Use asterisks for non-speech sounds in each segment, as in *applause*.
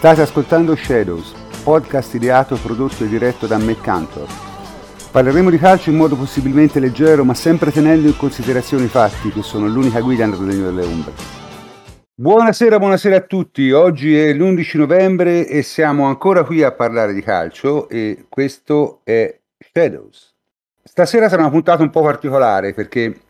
State ascoltando Shadows, podcast ideato, prodotto e diretto da McCantor. Parleremo di calcio in modo possibilmente leggero, ma sempre tenendo in considerazione i fatti, che sono l'unica guida nel regno delle ombre. Buonasera, buonasera a tutti. Oggi è l'11 novembre e siamo ancora qui a parlare di calcio e questo è Shadows. Stasera sarà una puntata un po' particolare perché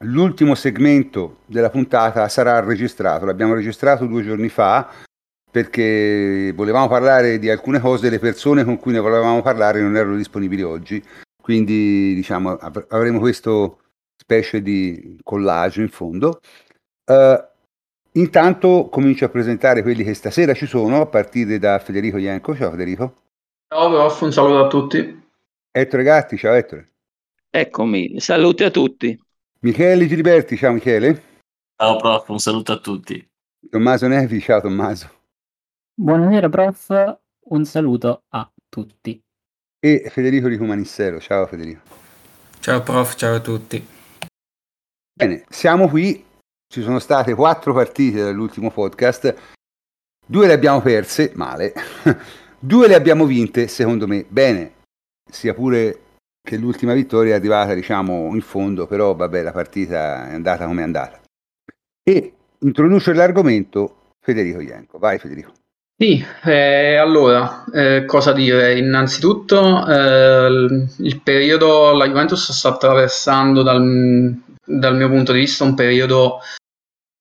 l'ultimo segmento della puntata sarà registrato. L'abbiamo registrato due giorni fa perché volevamo parlare di alcune cose, le persone con cui ne volevamo parlare non erano disponibili oggi, quindi diciamo avremo questo specie di collage in fondo. Uh, intanto comincio a presentare quelli che stasera ci sono, a partire da Federico Ianco. Ciao Federico. Ciao prof, un saluto a tutti. Ettore Gatti, ciao Ettore. Eccomi, saluti a tutti. Michele Giliberti, ciao Michele. Ciao prof, un saluto a tutti. Tommaso Nevi, ciao Tommaso. Buonasera prof, un saluto a tutti. E Federico Di Cumanissero, ciao Federico. Ciao prof, ciao a tutti. Bene, siamo qui, ci sono state quattro partite dall'ultimo podcast, due le abbiamo perse, male, *laughs* due le abbiamo vinte, secondo me, bene, sia pure che l'ultima vittoria è arrivata, diciamo, in fondo, però vabbè, la partita è andata come è andata. E introduce l'argomento Federico Ianco. Vai Federico. Sì, eh, allora, eh, cosa dire? Innanzitutto, eh, il periodo, la Juventus sta attraversando dal, dal mio punto di vista un periodo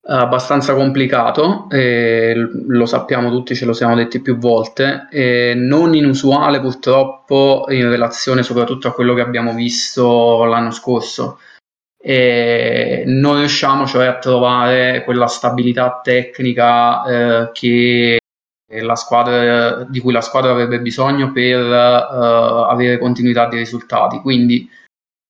abbastanza complicato, lo sappiamo tutti, ce lo siamo detti più volte, non inusuale purtroppo in relazione soprattutto a quello che abbiamo visto l'anno scorso. E non riusciamo cioè a trovare quella stabilità tecnica eh, che squadra, di cui la squadra avrebbe bisogno per uh, avere continuità di risultati. Quindi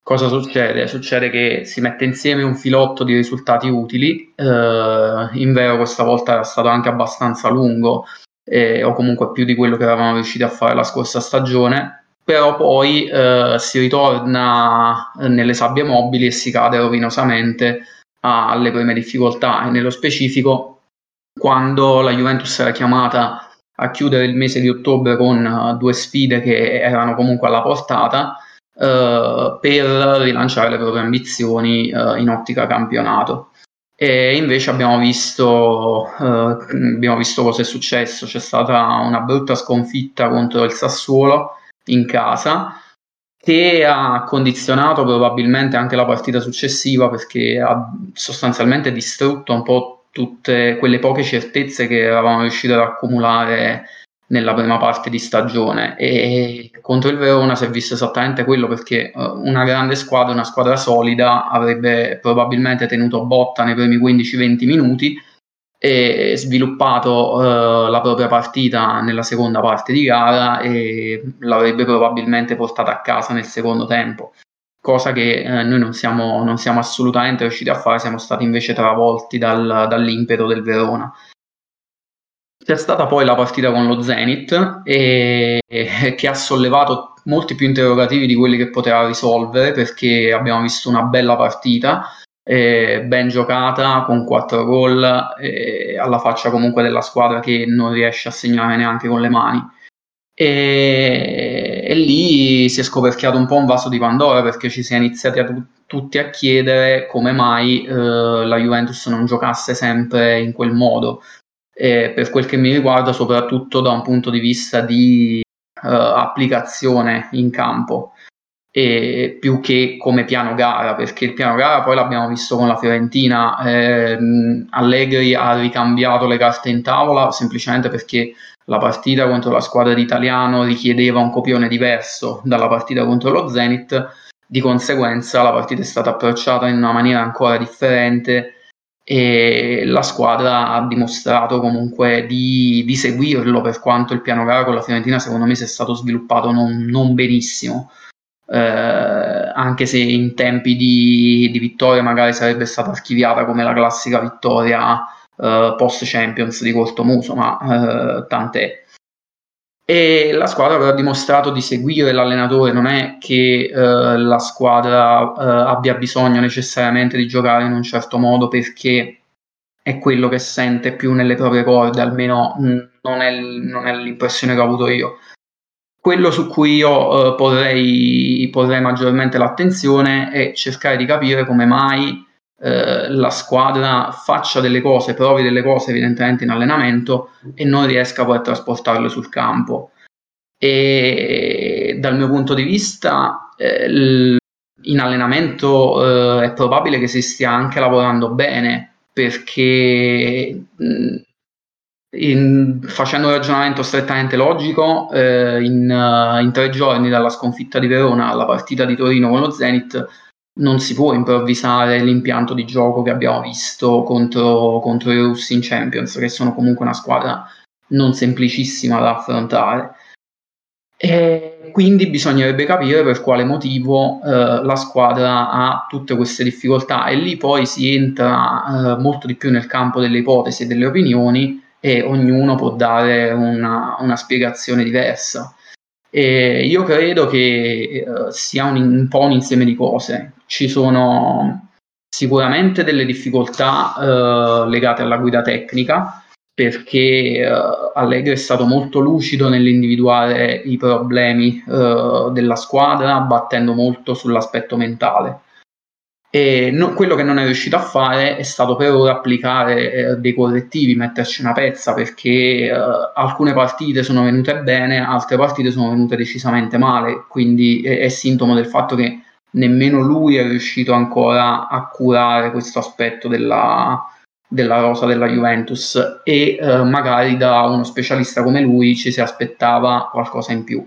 cosa succede? Succede che si mette insieme un filotto di risultati utili, uh, in vero questa volta è stato anche abbastanza lungo, eh, o comunque più di quello che eravamo riusciti a fare la scorsa stagione, però poi uh, si ritorna nelle sabbie mobili e si cade rovinosamente alle prime difficoltà e nello specifico quando la Juventus era chiamata a chiudere il mese di ottobre con uh, due sfide che erano comunque alla portata uh, per rilanciare le proprie ambizioni uh, in ottica campionato. E invece abbiamo visto, abbiamo visto cosa è successo. C'è stata una brutta sconfitta contro il Sassuolo in casa che ha condizionato probabilmente anche la partita successiva perché ha sostanzialmente distrutto un po' tutte quelle poche certezze che eravamo riusciti ad accumulare nella prima parte di stagione. E contro il Verona si è visto esattamente quello perché uh, una grande squadra, una squadra solida avrebbe probabilmente tenuto botta nei primi 15-20 minuti e sviluppato uh, la propria partita nella seconda parte di gara e l'avrebbe probabilmente portata a casa nel secondo tempo cosa che eh, noi non siamo, non siamo, assolutamente riusciti a fare, siamo stati invece travolti dal, dall'impeto del Verona. C'è stata poi la partita con lo Zenit e, e, che ha sollevato molti più interrogativi di quelli che poteva risolvere perché abbiamo visto una bella partita, eh, ben giocata con 4 gol, eh, alla faccia comunque della squadra che non riesce a segnare neanche con le mani e, e, lì si è scoperchiato un po' un vaso di Pandora perché ci si è iniziati a tu, tutti a chiedere come mai eh, la Juventus non giocasse sempre in quel modo. E per quel che mi riguarda, soprattutto da un punto di vista di eh, applicazione in campo e più che come piano gara, perché il piano gara poi l'abbiamo visto con la Fiorentina. Eh, Allegri ha ricambiato le carte in tavola semplicemente perché la partita contro la squadra di Italiano richiedeva un copione diverso dalla partita contro lo Zenit, di conseguenza la partita è stata approcciata in una maniera ancora differente e la squadra ha dimostrato comunque di, di seguirlo per quanto il piano gara con la Fiorentina secondo me si è stato sviluppato non, non benissimo. Eh, anche se in tempi di, di vittoria magari sarebbe stata archiviata come la classica vittoria uh, post Champions di cortomuso, ma uh, tant'è. E la squadra aveva dimostrato di seguire l'allenatore, non è che uh, la squadra abbia bisogno necessariamente di giocare in un certo modo perché è quello che sente più nelle proprie corde, almeno mh, non è, non è l'impressione che ho avuto io. Quello su cui io eh, porrei, porrei, maggiormente l'attenzione è cercare di capire come mai eh, la squadra faccia delle cose, provi delle cose evidentemente in allenamento e non riesca poi a trasportarle sul campo. E dal mio punto di vista, eh, l- in allenamento eh, è probabile che si stia anche lavorando bene perché in, facendo un ragionamento strettamente logico, eh, in, in, tre giorni dalla sconfitta di Verona alla partita di Torino con lo Zenit, non si può improvvisare l'impianto di gioco che abbiamo visto contro, contro i russi in Champions, che sono comunque una squadra non semplicissima da affrontare. E quindi bisognerebbe capire per quale motivo eh, la squadra ha tutte queste difficoltà e lì poi si entra eh, molto di più nel campo delle ipotesi e delle opinioni e ognuno può dare una, una spiegazione diversa. E io credo che uh, sia un, un, po' un insieme di cose. Ci sono sicuramente delle difficoltà uh, legate alla guida tecnica, perché uh, Allegri è stato molto lucido nell'individuare i problemi della squadra, battendo molto sull'aspetto mentale. E no, quello che non è riuscito a fare è stato per ora applicare eh, dei correttivi, metterci una pezza perché eh, alcune partite sono venute bene, altre partite sono venute decisamente male, quindi è, è, sintomo del fatto che nemmeno lui è riuscito ancora a curare questo aspetto della, della rosa della Juventus. E eh, magari da uno specialista come lui ci si aspettava qualcosa in più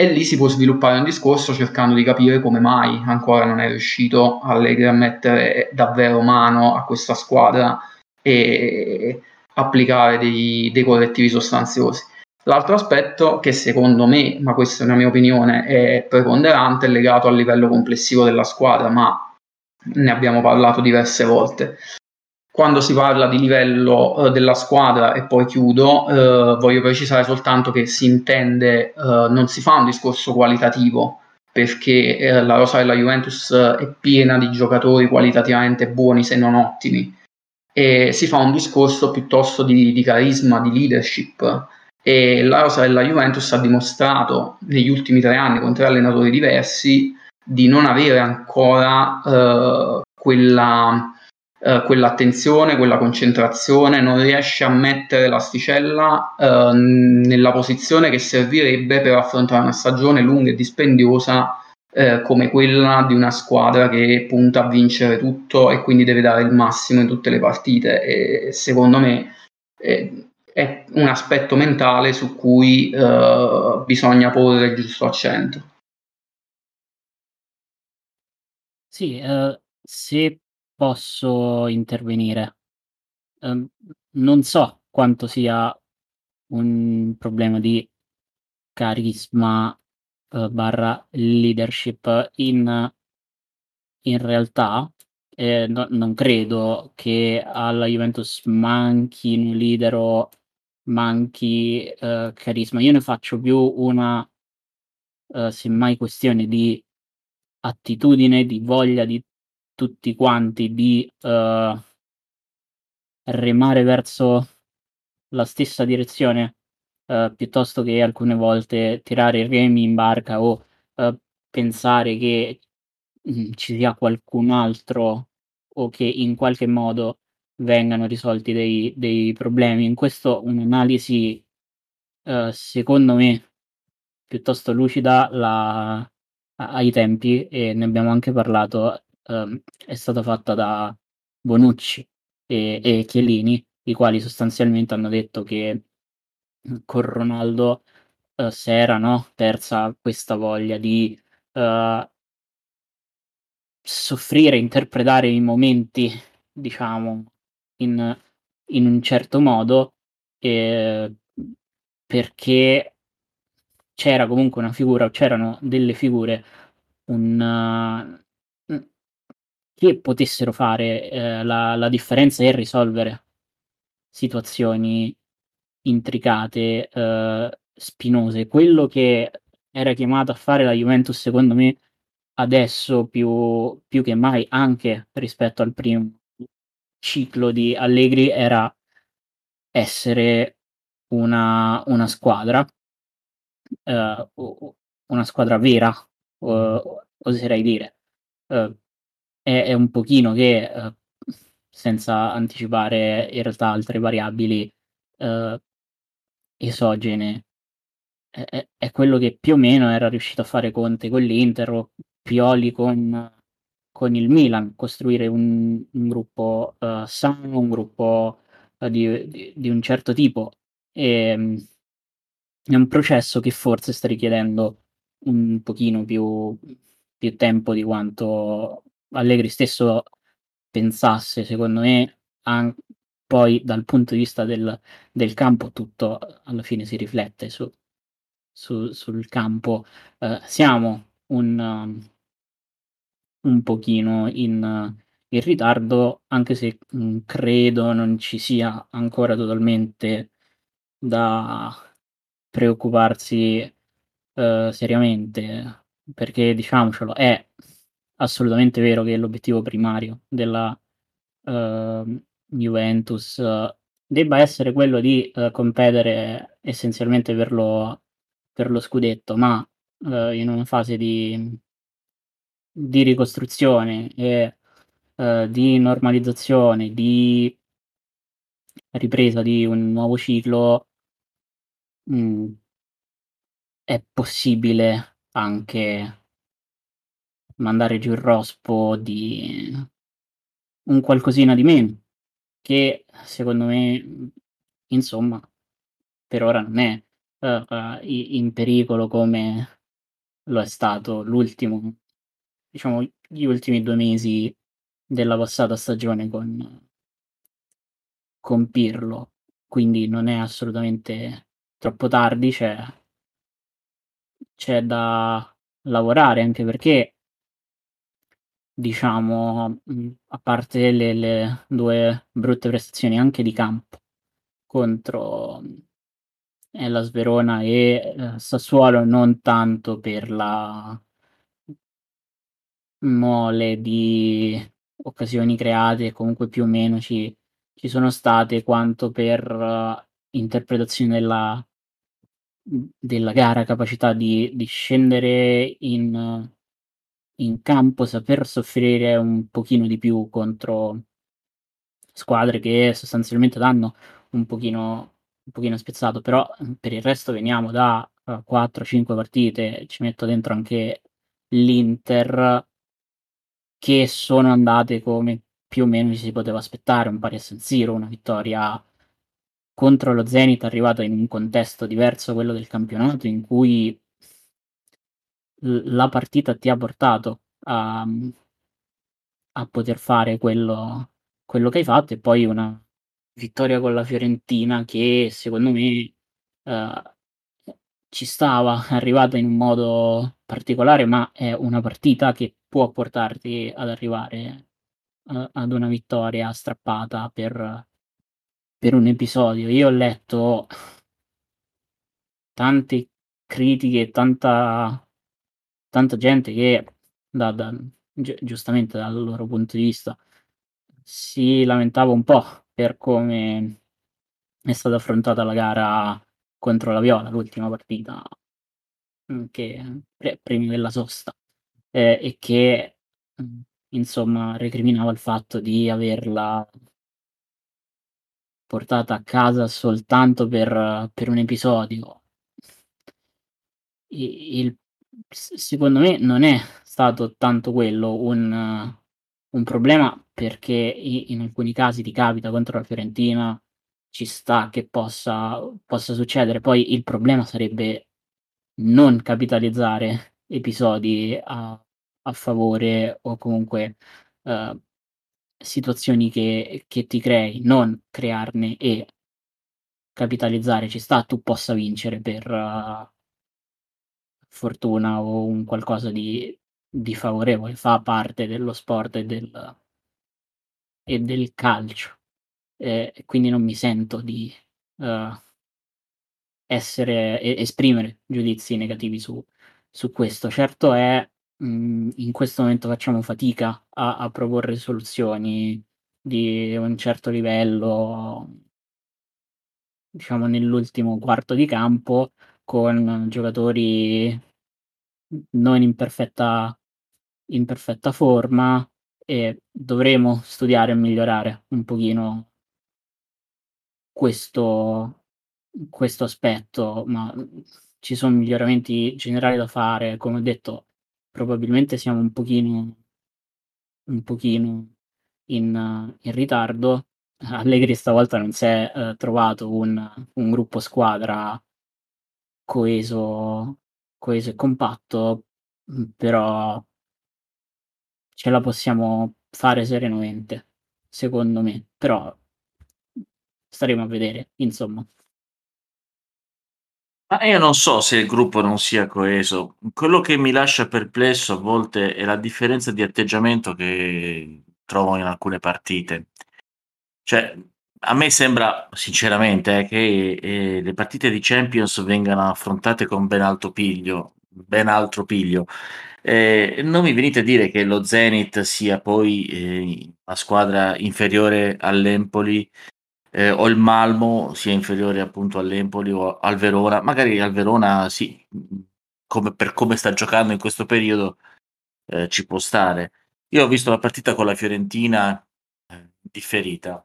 e lì si può sviluppare un discorso cercando di capire come mai ancora non è riuscito Allegri a mettere davvero mano a questa squadra e applicare dei, dei correttivi sostanziosi. L'altro aspetto che secondo me, ma questa è una mia opinione, è preponderante, è legato al livello complessivo della squadra, ma ne abbiamo parlato diverse volte quando si parla di livello eh, della squadra, e poi chiudo, eh, voglio precisare soltanto che si intende, eh, non si fa un discorso qualitativo, perché eh, la rosa della Juventus è piena di giocatori qualitativamente buoni se non ottimi, e si fa un discorso piuttosto di, di carisma, di leadership. E la rosa della Juventus ha dimostrato negli ultimi tre anni con tre allenatori diversi di non avere ancora eh, quella eh, quell'attenzione, quella concentrazione, non riesce a mettere l'asticella eh, nella posizione che servirebbe per affrontare una stagione lunga e dispendiosa eh, come quella di una squadra che punta a vincere tutto e quindi deve dare il massimo in tutte le partite. E secondo me eh, è un aspetto mentale su cui eh, bisogna porre il giusto accento. Sì, uh, se posso intervenire. Ehm, non so quanto sia un problema di carisma, uhm, barra leadership in in realtà, ehm, no non credo che alla Juventus manchi un leader o manchi, uhm, carisma. Io ne faccio più una, uhm, semmai questione di attitudine, di voglia di tutti quanti di uh, remare verso la stessa direzione uh, piuttosto che alcune volte tirare i remi in barca o uh, pensare che mh, mm, ci sia qualcun altro o che in qualche modo vengano risolti dei, dei problemi. In questo un'analisi secondo me piuttosto lucida la, ai tempi e ne abbiamo anche parlato ehm, è stata fatta da Bonucci e, e Chiellini, i quali sostanzialmente hanno detto che mhmm, con Ronaldo eh, se era no, terza questa voglia di eh, soffrire, interpretare i momenti, diciamo, in, in un certo modo, eh, perché c'era comunque una figura, o c'erano delle figure, un, che potessero fare eh, la, la, differenza e risolvere situazioni intricate, eh, spinose. Quello che era chiamato a fare la Juventus, secondo me, adesso più, più che mai, anche rispetto al primo ciclo di Allegri, era essere una, una squadra, eh, una squadra vera, oserei dire. Eh, è, è, un pochino che, eh, senza anticipare in realtà altre variabili eh, esogene, è, è, quello che più o meno era riuscito a fare Conte con l'Inter o Pioli con, con il Milan, costruire un, un gruppo uh, sano, un gruppo uh, di, di, di, un certo tipo. E, um, è un processo che forse sta richiedendo un pochino più, più tempo di quanto Allegri stesso pensasse, secondo me, an- poi dal punto di vista del, del, campo tutto alla fine si riflette su, su, sul campo. Uh, siamo un, um, un pochino in, in ritardo, anche se mh, mm, credo non ci sia ancora totalmente da preoccuparsi uh, seriamente, perché diciamocelo, è assolutamente vero che l'obiettivo primario della uh, Juventus uh, debba essere quello di uh, competere essenzialmente per lo, per lo scudetto, ma in una fase di, di ricostruzione e di normalizzazione, di ripresa di un nuovo ciclo, mh, mm, è possibile anche mandare giù il rospo di un qualcosina di meno, che secondo me, insomma, per ora non è uh, in pericolo come lo è stato l'ultimo, diciamo, gli ultimi due mesi della passata stagione con, con Pirlo. Quindi non è assolutamente troppo tardi, c'è, c'è da lavorare anche perché diciamo, mhmm, a parte le le 2 brutte prestazioni anche di campo contro, mhmm, Hellas Verona e, ehm, Sassuolo, non tanto per la mole di occasioni create comunque più o meno ci ci sono state, quanto per uh, interpretazione della mhmm, della gara, capacità di di scendere in in campo saper soffrire un pochino di più contro squadre che sostanzialmente danno un pochino, un pochino spezzato, però per il resto veniamo da uh, eh, 4-5 partite, ci metto dentro anche l'Inter, che sono andate come più o meno ci si poteva aspettare, un pari a San Siro, una vittoria contro lo Zenit arrivata in un contesto diverso a quello del campionato in cui la partita ti ha portato a, a poter fare quello, quello che hai fatto e poi una vittoria con la Fiorentina che secondo me uh, ci stava, *laughs* arrivata in un modo particolare, ma è una partita che può portarti ad arrivare uh, ad una vittoria strappata per, per un episodio. Io ho letto tante critiche, tanta tanta gente che da da gi giustamente dal loro punto di vista si lamentava un po' per come è stata affrontata la gara contro la Viola, l'ultima partita, mhmm, che pre prima della sosta, ehm, e che, mhmm, insomma recriminava il fatto di averla portata a casa soltanto per per un episodio. Il secondo me non è stato tanto quello un un problema, perché in alcuni casi ti capita contro la Fiorentina, ci sta che possa possa succedere. Poi il problema sarebbe non capitalizzare episodi a a favore o comunque, uhm, situazioni che che ti crei, non crearne e capitalizzare. Ci sta, tu possa vincere per fortuna o un qualcosa di di favorevole, fa parte dello sport e del e del calcio. E quindi non mi sento di, uhm essere esprimere giudizi negativi su su questo. Certo è, mhmm, in questo momento facciamo fatica a a proporre soluzioni di un certo livello diciamo, nell'ultimo quarto di campo con giocatori non in perfetta, in perfetta forma e dovremo studiare e migliorare un pochino questo, questo aspetto, ma ci sono miglioramenti generali da fare. Come ho detto, probabilmente siamo un pochino, un pochino in, in ritardo. Allegri stavolta non si è eh, trovato un, un, gruppo squadra coeso, coeso e compatto, però ce la possiamo fare serenamente, secondo me. Però staremo a vedere, insomma. Ma io non so se il gruppo non sia coeso. Quello che mi lascia perplesso a volte è la differenza di atteggiamento che trovo in alcune partite. Cioè, a me sembra sinceramente eh, che eh, le partite di Champions vengano affrontate con ben alto piglio, ben altro piglio. Eh, non mi venite a dire che lo Zenit sia poi eh, una squadra inferiore all'Empoli eh, o il Malmo sia inferiore appunto all'Empoli o al Verona, magari al Verona sì, come, per come sta giocando in questo periodo eh, ci può stare. Io ho visto la partita con la Fiorentina eh, differita,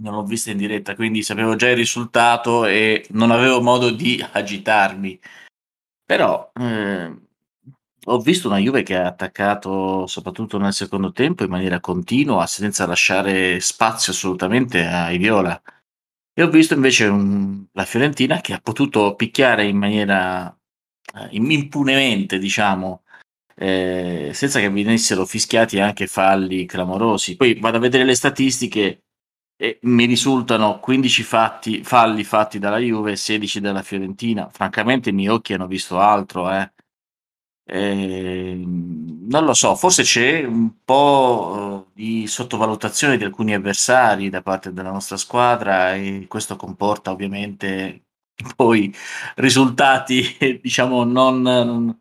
non l'ho vista in diretta, quindi sapevo già il risultato e non avevo modo di agitarmi. Però eh, ho visto una Juve che ha attaccato soprattutto nel secondo tempo in maniera continua, senza lasciare spazio assolutamente ai viola. E ho visto invece un, la Fiorentina che ha potuto picchiare in maniera eh, impunemente, diciamo, eh, senza che venissero fischiati anche falli clamorosi. Poi vado a vedere le statistiche e mi risultano 15 fatti, falli fatti dalla Juve e 16 dalla Fiorentina. Francamente i miei occhi hanno visto altro, eh. Ehm, non lo so, forse c'è un po' di sottovalutazione di alcuni avversari da parte della nostra squadra e questo comporta ovviamente *laughs* poi risultati, *laughs* diciamo, non,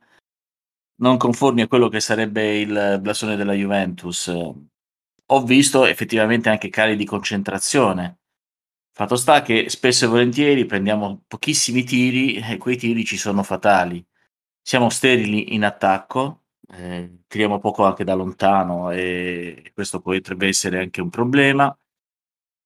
non conformi a quello che sarebbe il blasone della Juventus. Ho visto effettivamente anche cali di concentrazione. Fatto sta che spesso e volentieri prendiamo pochissimi tiri e quei tiri ci sono fatali siamo sterili in attacco, eh, tiriamo poco anche da lontano e questo potrebbe essere anche un problema.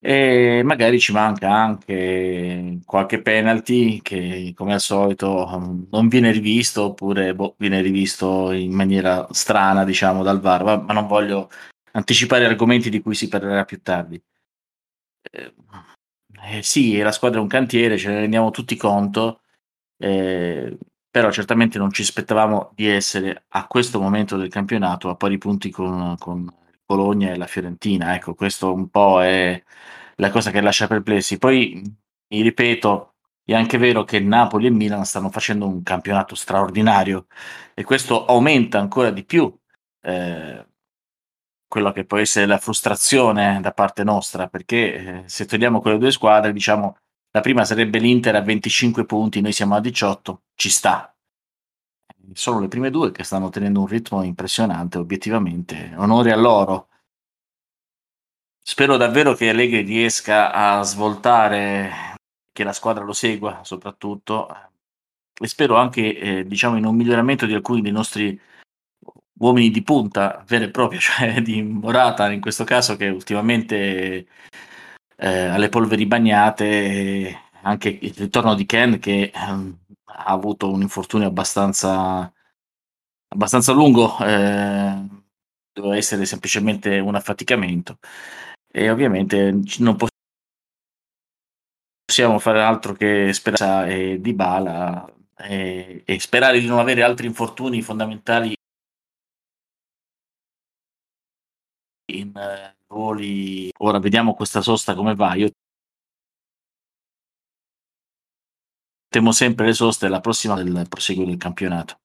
E magari ci manca anche qualche penalty che come al solito non viene rivisto oppure boh, viene rivisto in maniera strana diciamo dal VAR, ma non voglio anticipare argomenti di cui si parlerà più tardi. Eh, eh, sì, la squadra è un cantiere, ce ne rendiamo tutti conto, eh, però certamente non ci aspettavamo di essere a questo momento del campionato a pari punti con, con Bologna e la Fiorentina. Ecco, questo un po' è la cosa che lascia perplessi. Poi, mi ripeto, è anche vero che Napoli e Milan stanno facendo un campionato straordinario e questo aumenta ancora di più eh, quello che può essere la frustrazione da parte nostra, perché eh, se togliamo quelle due squadre, diciamo la prima sarebbe l'Inter a 25 punti, noi siamo a 18, ci sta. Sono le prime due che stanno tenendo un ritmo impressionante, obiettivamente. Onore a loro. Spero davvero che Allegri riesca a svoltare, che la squadra lo segua soprattutto, e spero anche, eh, diciamo, in un miglioramento di alcuni dei nostri uomini di punta, vero e proprio, *laughs* cioè di Morata in questo caso, che ultimamente eh, alle polveri bagnate, anche il ritorno di Ken che ehm, ha avuto un infortunio abbastanza, abbastanza lungo, eh, doveva essere semplicemente un affaticamento. E ovviamente non possiamo fare altro che sperare di bala e, e sperare di non avere altri infortuni fondamentali in eh, ruoli. Ora vediamo questa sosta come va. Io temo sempre le soste la prossima del proseguo del campionato.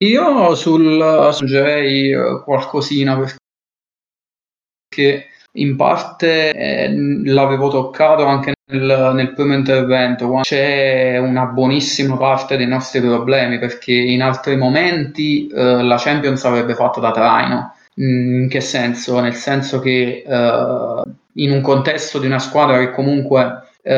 Io sul aggiungerei eh, qualcosina perché in parte eh, l'avevo toccato anche nel, nel, primo intervento, c'è una buonissima parte dei nostri problemi perché in altri momenti eh, la Champions avrebbe fatto da traino. Mm, in che senso? Nel senso che uh, in un contesto di una squadra che comunque uh,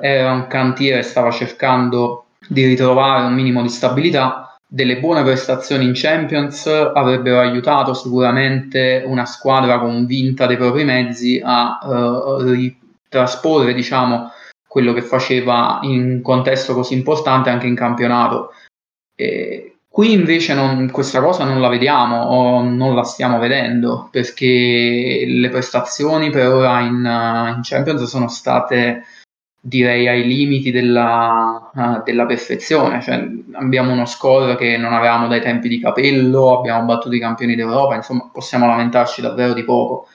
era un cantiere e stava cercando di ritrovare un minimo di stabilità, delle buone prestazioni in Champions avrebbero aiutato sicuramente una squadra convinta dei propri mezzi a uh, ritrasporre diciamo, quello che faceva in un contesto così importante anche in campionato. E Qui invece non, questa cosa non la vediamo o non la stiamo vedendo perché le prestazioni per ora in, in Champions sono state direi ai limiti della, uh, della perfezione. Cioè, abbiamo uno score che non avevamo dai tempi di capello, abbiamo battuto i campioni d'Europa, insomma possiamo lamentarci davvero di poco.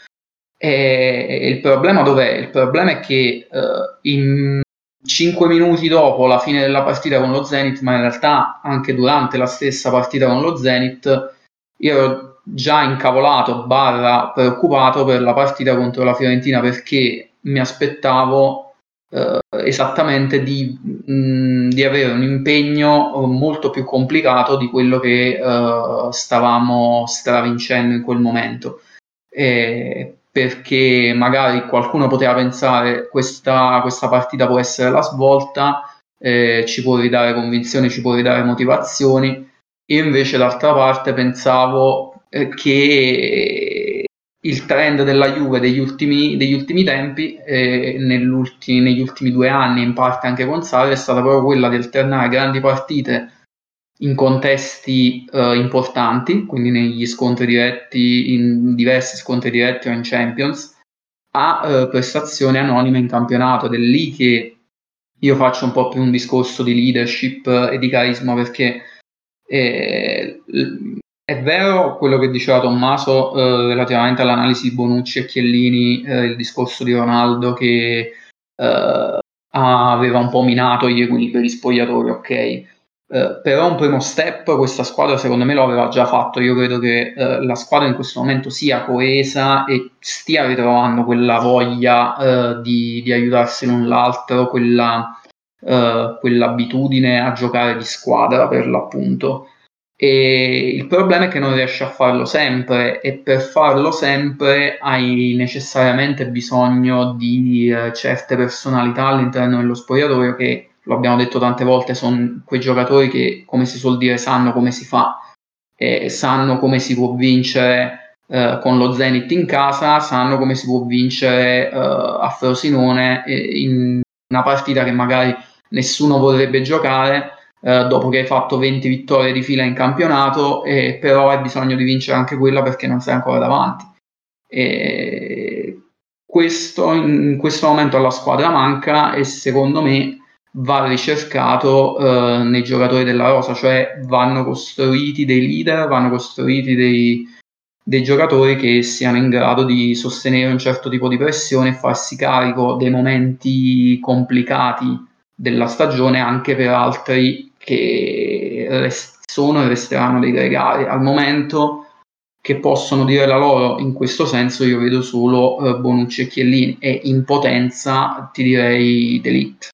E, e il problema dov'è? Il problema è che uh, in 5 minuti dopo la fine della partita con lo Zenit, ma in realtà anche durante la stessa partita con lo Zenit, io ero già incavolato, barra preoccupato per la partita contro la Fiorentina perché mi aspettavo esattamente di, mh, di, avere un impegno molto più complicato di quello che eh, stavamo stravincendo in quel momento. E perché magari qualcuno poteva pensare questa, questa partita può essere la svolta, eh, ci può ridare convinzioni, ci può ridare motivazioni. Io invece d'altra parte pensavo eh, che il trend della Juve degli ultimi, degli ultimi tempi, eh, negli ultimi due anni, in parte anche con Sarri, è stata proprio quella di alternare grandi partite in contesti uh, importanti, quindi negli scontri diretti, in diversi scontri diretti o in Champions, a uh, prestazioni anonime in campionato. Ed è lì che io faccio un po' più un discorso di leadership e di carisma perché eh, è vero quello che diceva Tommaso eh, relativamente all'analisi di Bonucci e Chiellini, eh, il discorso di Ronaldo che eh, aveva un po' minato gli equilibri spogliatori, ok? Eh, però un primo step questa squadra secondo me lo aveva già fatto. Io credo che uh, la squadra in questo momento sia coesa e stia ritrovando quella voglia uh, di, di, aiutarsi l'un l'altro, quella, quell'abitudine a giocare di squadra per l'appunto. E il problema è che non riesce a farlo sempre e per farlo sempre hai necessariamente bisogno di certe personalità all'interno dello spogliatoio che lo abbiamo detto tante volte, sono quei giocatori che, come si suol dire, sanno come si fa, e sanno come si può vincere eh, con lo Zenit in casa, sanno come si può vincere eh, a Frosinone in una partita che magari nessuno vorrebbe giocare. Eh, dopo che hai fatto 20 vittorie di fila in campionato, e però hai bisogno di vincere anche quella perché non sei ancora davanti. E questo in questo momento alla squadra manca e secondo me va ricercato eh, nei giocatori della rosa, cioè vanno costruiti dei leader, vanno costruiti dei, dei giocatori che siano in grado di sostenere un certo tipo di pressione e farsi carico dei momenti complicati della stagione anche per altri che rest- sono e resteranno dei gregari. Al momento che possono dire la loro in questo senso io vedo solo eh, Bonucci e Chiellini e in potenza ti direi Delict.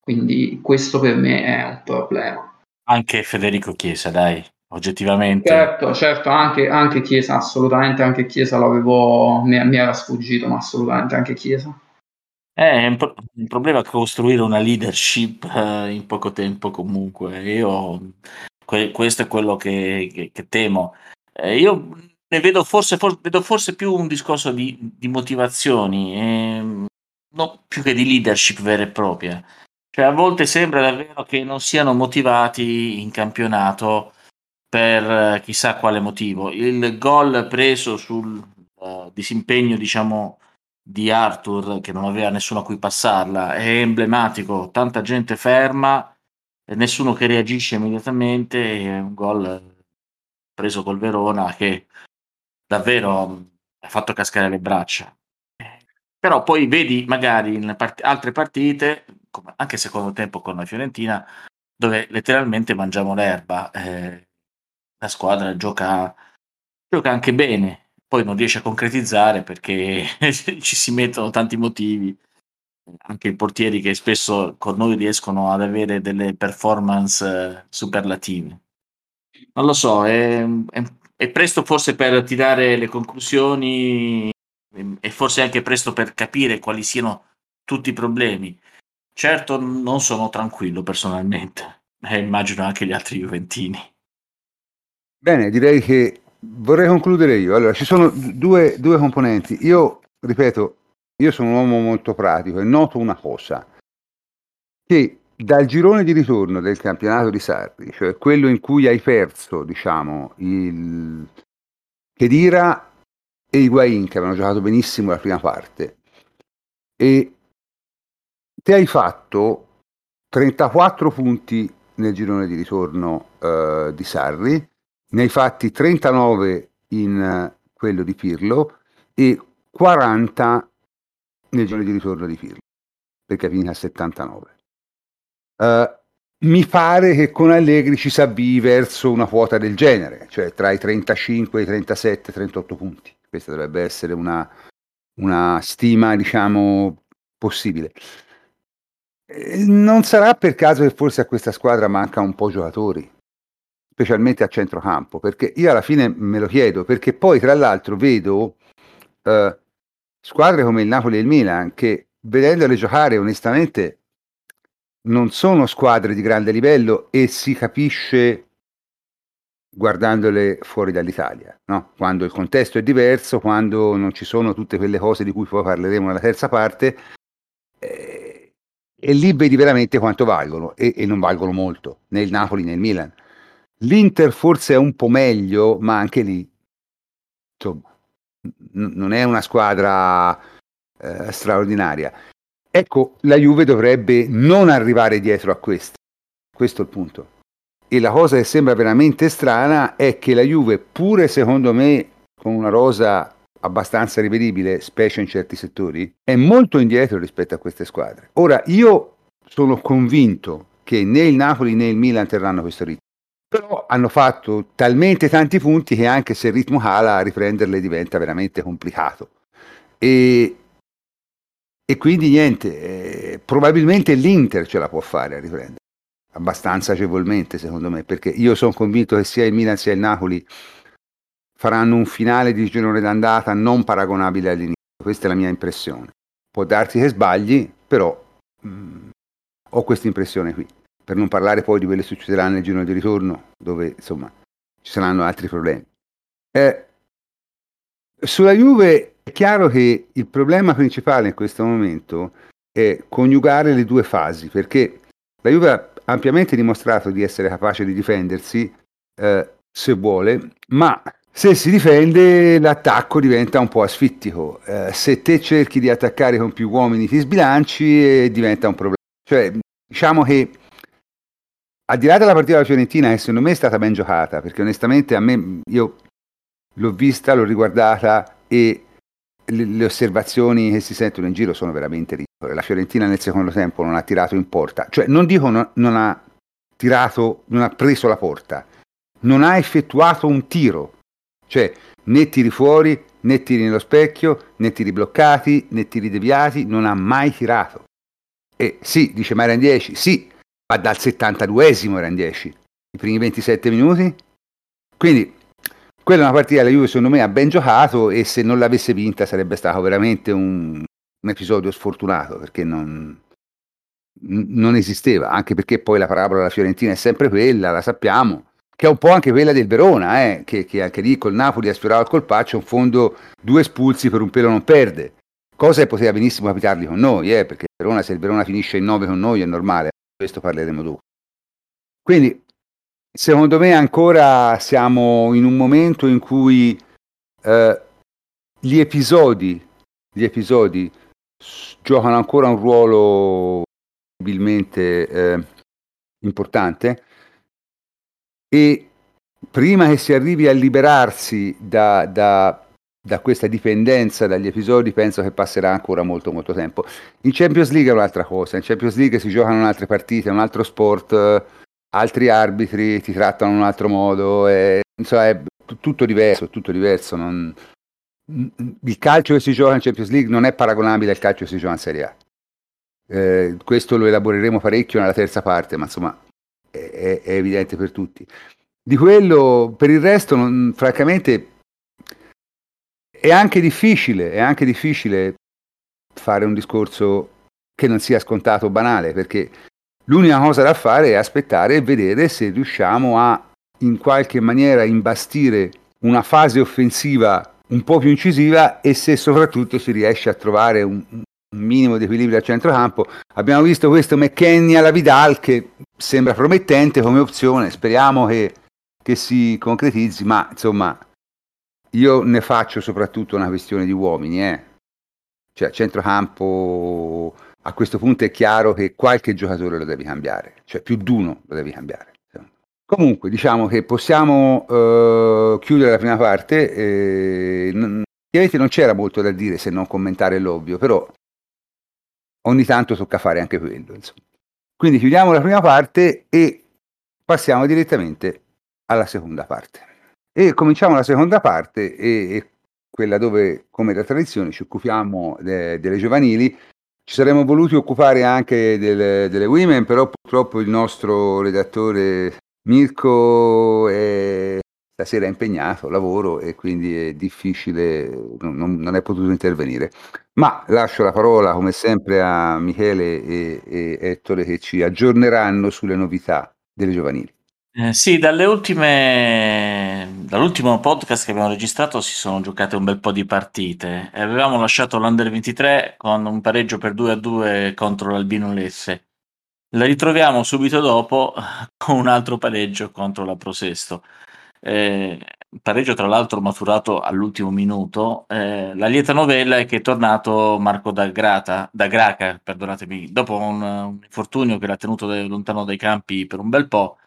Quindi questo per me è un problema. Anche Federico Chiesa, dai, oggettivamente. Certo, certo, anche, anche Chiesa, assolutamente anche Chiesa l'avevo, mi, mi era sfuggito, ma assolutamente anche Chiesa. È un, un problema costruire una leadership uh, in poco tempo comunque. Io que- questo è quello che, che, che temo. Eh, io ne vedo forse, for- vedo forse più un discorso di, di motivazioni, eh, no, più che di leadership vera e propria. Cioè, a volte sembra davvero che non siano motivati in campionato per eh, chissà quale motivo. Il gol preso sul uh, disimpegno, diciamo, di Arthur, che non aveva nessuno a cui passarla, è emblematico. Tanta gente ferma, e nessuno che reagisce immediatamente. È un gol preso col Verona che davvero ha fatto cascare le braccia. Però poi vedi magari in part- altre partite come anche secondo tempo con la Fiorentina, dove letteralmente mangiamo l'erba. Eh, la squadra gioca, gioca anche bene, poi non riesce a concretizzare perché *laughs* ci si mettono tanti motivi. Anche i portieri che spesso con noi riescono ad avere delle performance eh, superlative. Non lo so, è, è, è presto forse per tirare le conclusioni e forse anche presto per capire quali siano tutti i problemi. Certo, non sono tranquillo personalmente, e immagino anche gli altri Juventini. Bene, direi che vorrei concludere io. Allora, ci sono due, due componenti. Io, ripeto, io sono un uomo molto pratico e noto una cosa, che dal girone di ritorno del campionato di Sarri, cioè quello in cui hai perso, diciamo, il Chedira e Higuain, che avevano giocato benissimo la prima parte, e ti hai fatto 34 punti nel girone di ritorno uh, di Sarri, ne hai fatti 39 in uh, quello di Pirlo e 40 nel girone di ritorno di Pirlo, perché finì a 79. Uh, mi pare che con Allegri ci si avvii verso una quota del genere, cioè tra i 35, i 37, 38 punti. Questa dovrebbe essere una, una stima, diciamo, possibile. Eh, non sarà per caso che forse a questa squadra manca un po' giocatori, specialmente a centrocampo, perché io alla fine me lo chiedo, perché poi tra l'altro vedo uh, squadre come il Napoli e il Milan che vedendole giocare onestamente non sono squadre di grande livello e si capisce guardandole fuori dall'Italia, no? quando il contesto è diverso, quando non ci sono tutte quelle cose di cui poi parleremo nella terza parte, eh, e lì vedi veramente quanto valgono e, e non valgono molto, né il Napoli né il Milan. L'Inter forse è un po' meglio, ma anche lì, insomma, n- non è una squadra eh, straordinaria. Ecco, la Juve dovrebbe non arrivare dietro a questo. Questo è il punto. E la cosa che sembra veramente strana è che la Juve, pure secondo me con una rosa abbastanza rivedibile, specie in certi settori, è molto indietro rispetto a queste squadre. Ora, io sono convinto che né il Napoli né il Milan terranno questo ritmo. Però hanno fatto talmente tanti punti che anche se il ritmo cala, riprenderle diventa veramente complicato. E, e quindi niente, eh, probabilmente l'Inter ce la può fare a riprendere, abbastanza agevolmente secondo me, perché io sono convinto che sia il Milan sia il Napoli faranno un finale di girone d'andata non paragonabile all'inizio, questa è la mia impressione. Può darsi che sbagli, però mh, mm, ho questa impressione qui, per non parlare poi di quello che succederà nel girone di ritorno, dove insomma ci saranno altri problemi. Eh, sulla Juve è chiaro che il problema principale in questo momento è coniugare le due fasi, perché la Juve ha ampiamente dimostrato di essere capace di difendersi eh, se vuole, ma se si difende l'attacco diventa un po' asfittico. Eh, se te cerchi di attaccare con più uomini ti sbilanci e diventa un problema. Cioè, diciamo che al di là della partita della Fiorentina, che secondo me è stata ben giocata, perché onestamente a me io l'ho vista, l'ho riguardata e le, le, osservazioni che si sentono in giro sono veramente ridicole. La Fiorentina nel secondo tempo non ha tirato in porta, cioè non dico no, non ha tirato, non ha preso la porta, non ha effettuato un tiro, cioè né tiri fuori, né tiri nello specchio, né tiri bloccati, né tiri deviati, non ha mai tirato. E sì, dice ma era in 10, sì, ma dal 72esimo era in 10, i primi 27 minuti. Quindi quella è una partita che la Juve secondo me ha ben giocato e se non l'avesse vinta sarebbe stato veramente un, un episodio sfortunato perché non, non, esisteva, anche perché poi la parabola della Fiorentina è sempre quella, la sappiamo, che è un po' anche quella del Verona, eh, che, che, anche lì col Napoli ha sfiorato il colpaccio, in fondo due espulsi per un pelo non perde, cosa che poteva benissimo capitargli con noi, eh, perché Verona, se il Verona finisce in 9 con noi è normale, questo parleremo dopo. Quindi Secondo me ancora siamo in un momento in cui eh, gli episodi, gli episodi giocano ancora un ruolo possibilmente eh, importante e prima che si arrivi a liberarsi da, da, da, questa dipendenza dagli episodi penso che passerà ancora molto molto tempo. In Champions League è un'altra cosa, in Champions League si giocano altre partite, è un altro sport altri arbitri ti trattano in un altro modo, e, insomma è tutto diverso, tutto diverso. Non... Il calcio che si gioca in Champions League non è paragonabile al calcio che si gioca in Serie A. Eh, questo lo elaboreremo parecchio nella terza parte, ma insomma è, è, è evidente per tutti. di quello, per il resto, non, francamente, è anche difficile, è anche difficile fare un discorso che non sia scontato banale, perché l'unica cosa da fare è aspettare e vedere se riusciamo a in qualche maniera imbastire una fase offensiva un po' più incisiva e se soprattutto si riesce a trovare un, un minimo di equilibrio al centrocampo. Abbiamo visto questo McKenny alla Vidal che sembra promettente come opzione, speriamo che, che si concretizzi, ma insomma io ne faccio soprattutto una questione di uomini, eh. Cioè, centrocampo a questo punto è chiaro che qualche giocatore lo devi cambiare, cioè più di uno lo devi cambiare. Comunque, diciamo che possiamo uh, chiudere la prima parte. Eh, ovviamente non c'era molto da dire se non commentare l'ovvio, però ogni tanto tocca fare anche quello. Insomma. Quindi chiudiamo la prima parte e passiamo direttamente alla seconda parte. E cominciamo la seconda parte, e, e quella dove, come da tradizione, ci occupiamo de, delle giovanili. Ci saremmo voluti occupare anche delle, delle women, però purtroppo il nostro redattore Mirko è stasera è impegnato, lavoro e quindi è difficile, non, non, è potuto intervenire. Ma lascio la parola come sempre a Michele e, e Ettore che ci aggiorneranno sulle novità delle giovanili. Eh, sì, dalle ultime, dall'ultimo podcast che abbiamo registrato si sono giocate un bel po' di partite. Avevamo lasciato l'Under 23 con un pareggio per 2 a 2 contro l'Albino Lesse. La ritroviamo subito dopo *laughs* con un altro pareggio contro la Prosesto. Eh, pareggio tra l'altro maturato all'ultimo minuto. Eh, la lieta novella è che è tornato Marco da, Grata, da Graca, perdonatemi, dopo un, un infortunio che l'ha tenuto de- lontano dai campi per un bel po'.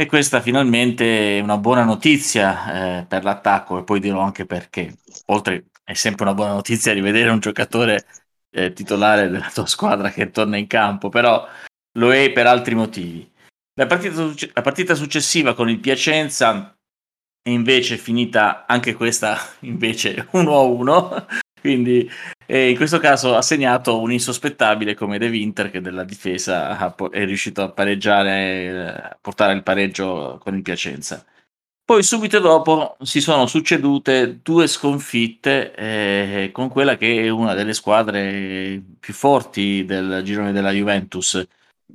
E questa finalmente è una buona notizia eh, per l'attacco e poi dirò anche perché. Oltre è sempre una buona notizia rivedere un giocatore eh, titolare della tua squadra che torna in campo, però lo è per altri motivi. La partita, la partita successiva con il Piacenza è invece finita anche questa *laughs* invece 1-1, quindi in questo caso ha segnato un insospettabile come De Winter che della difesa è riuscito a pareggiare, a portare il pareggio con il Piacenza. Poi subito dopo si sono succedute due sconfitte eh, con quella che è una delle squadre più forti del girone della Juventus,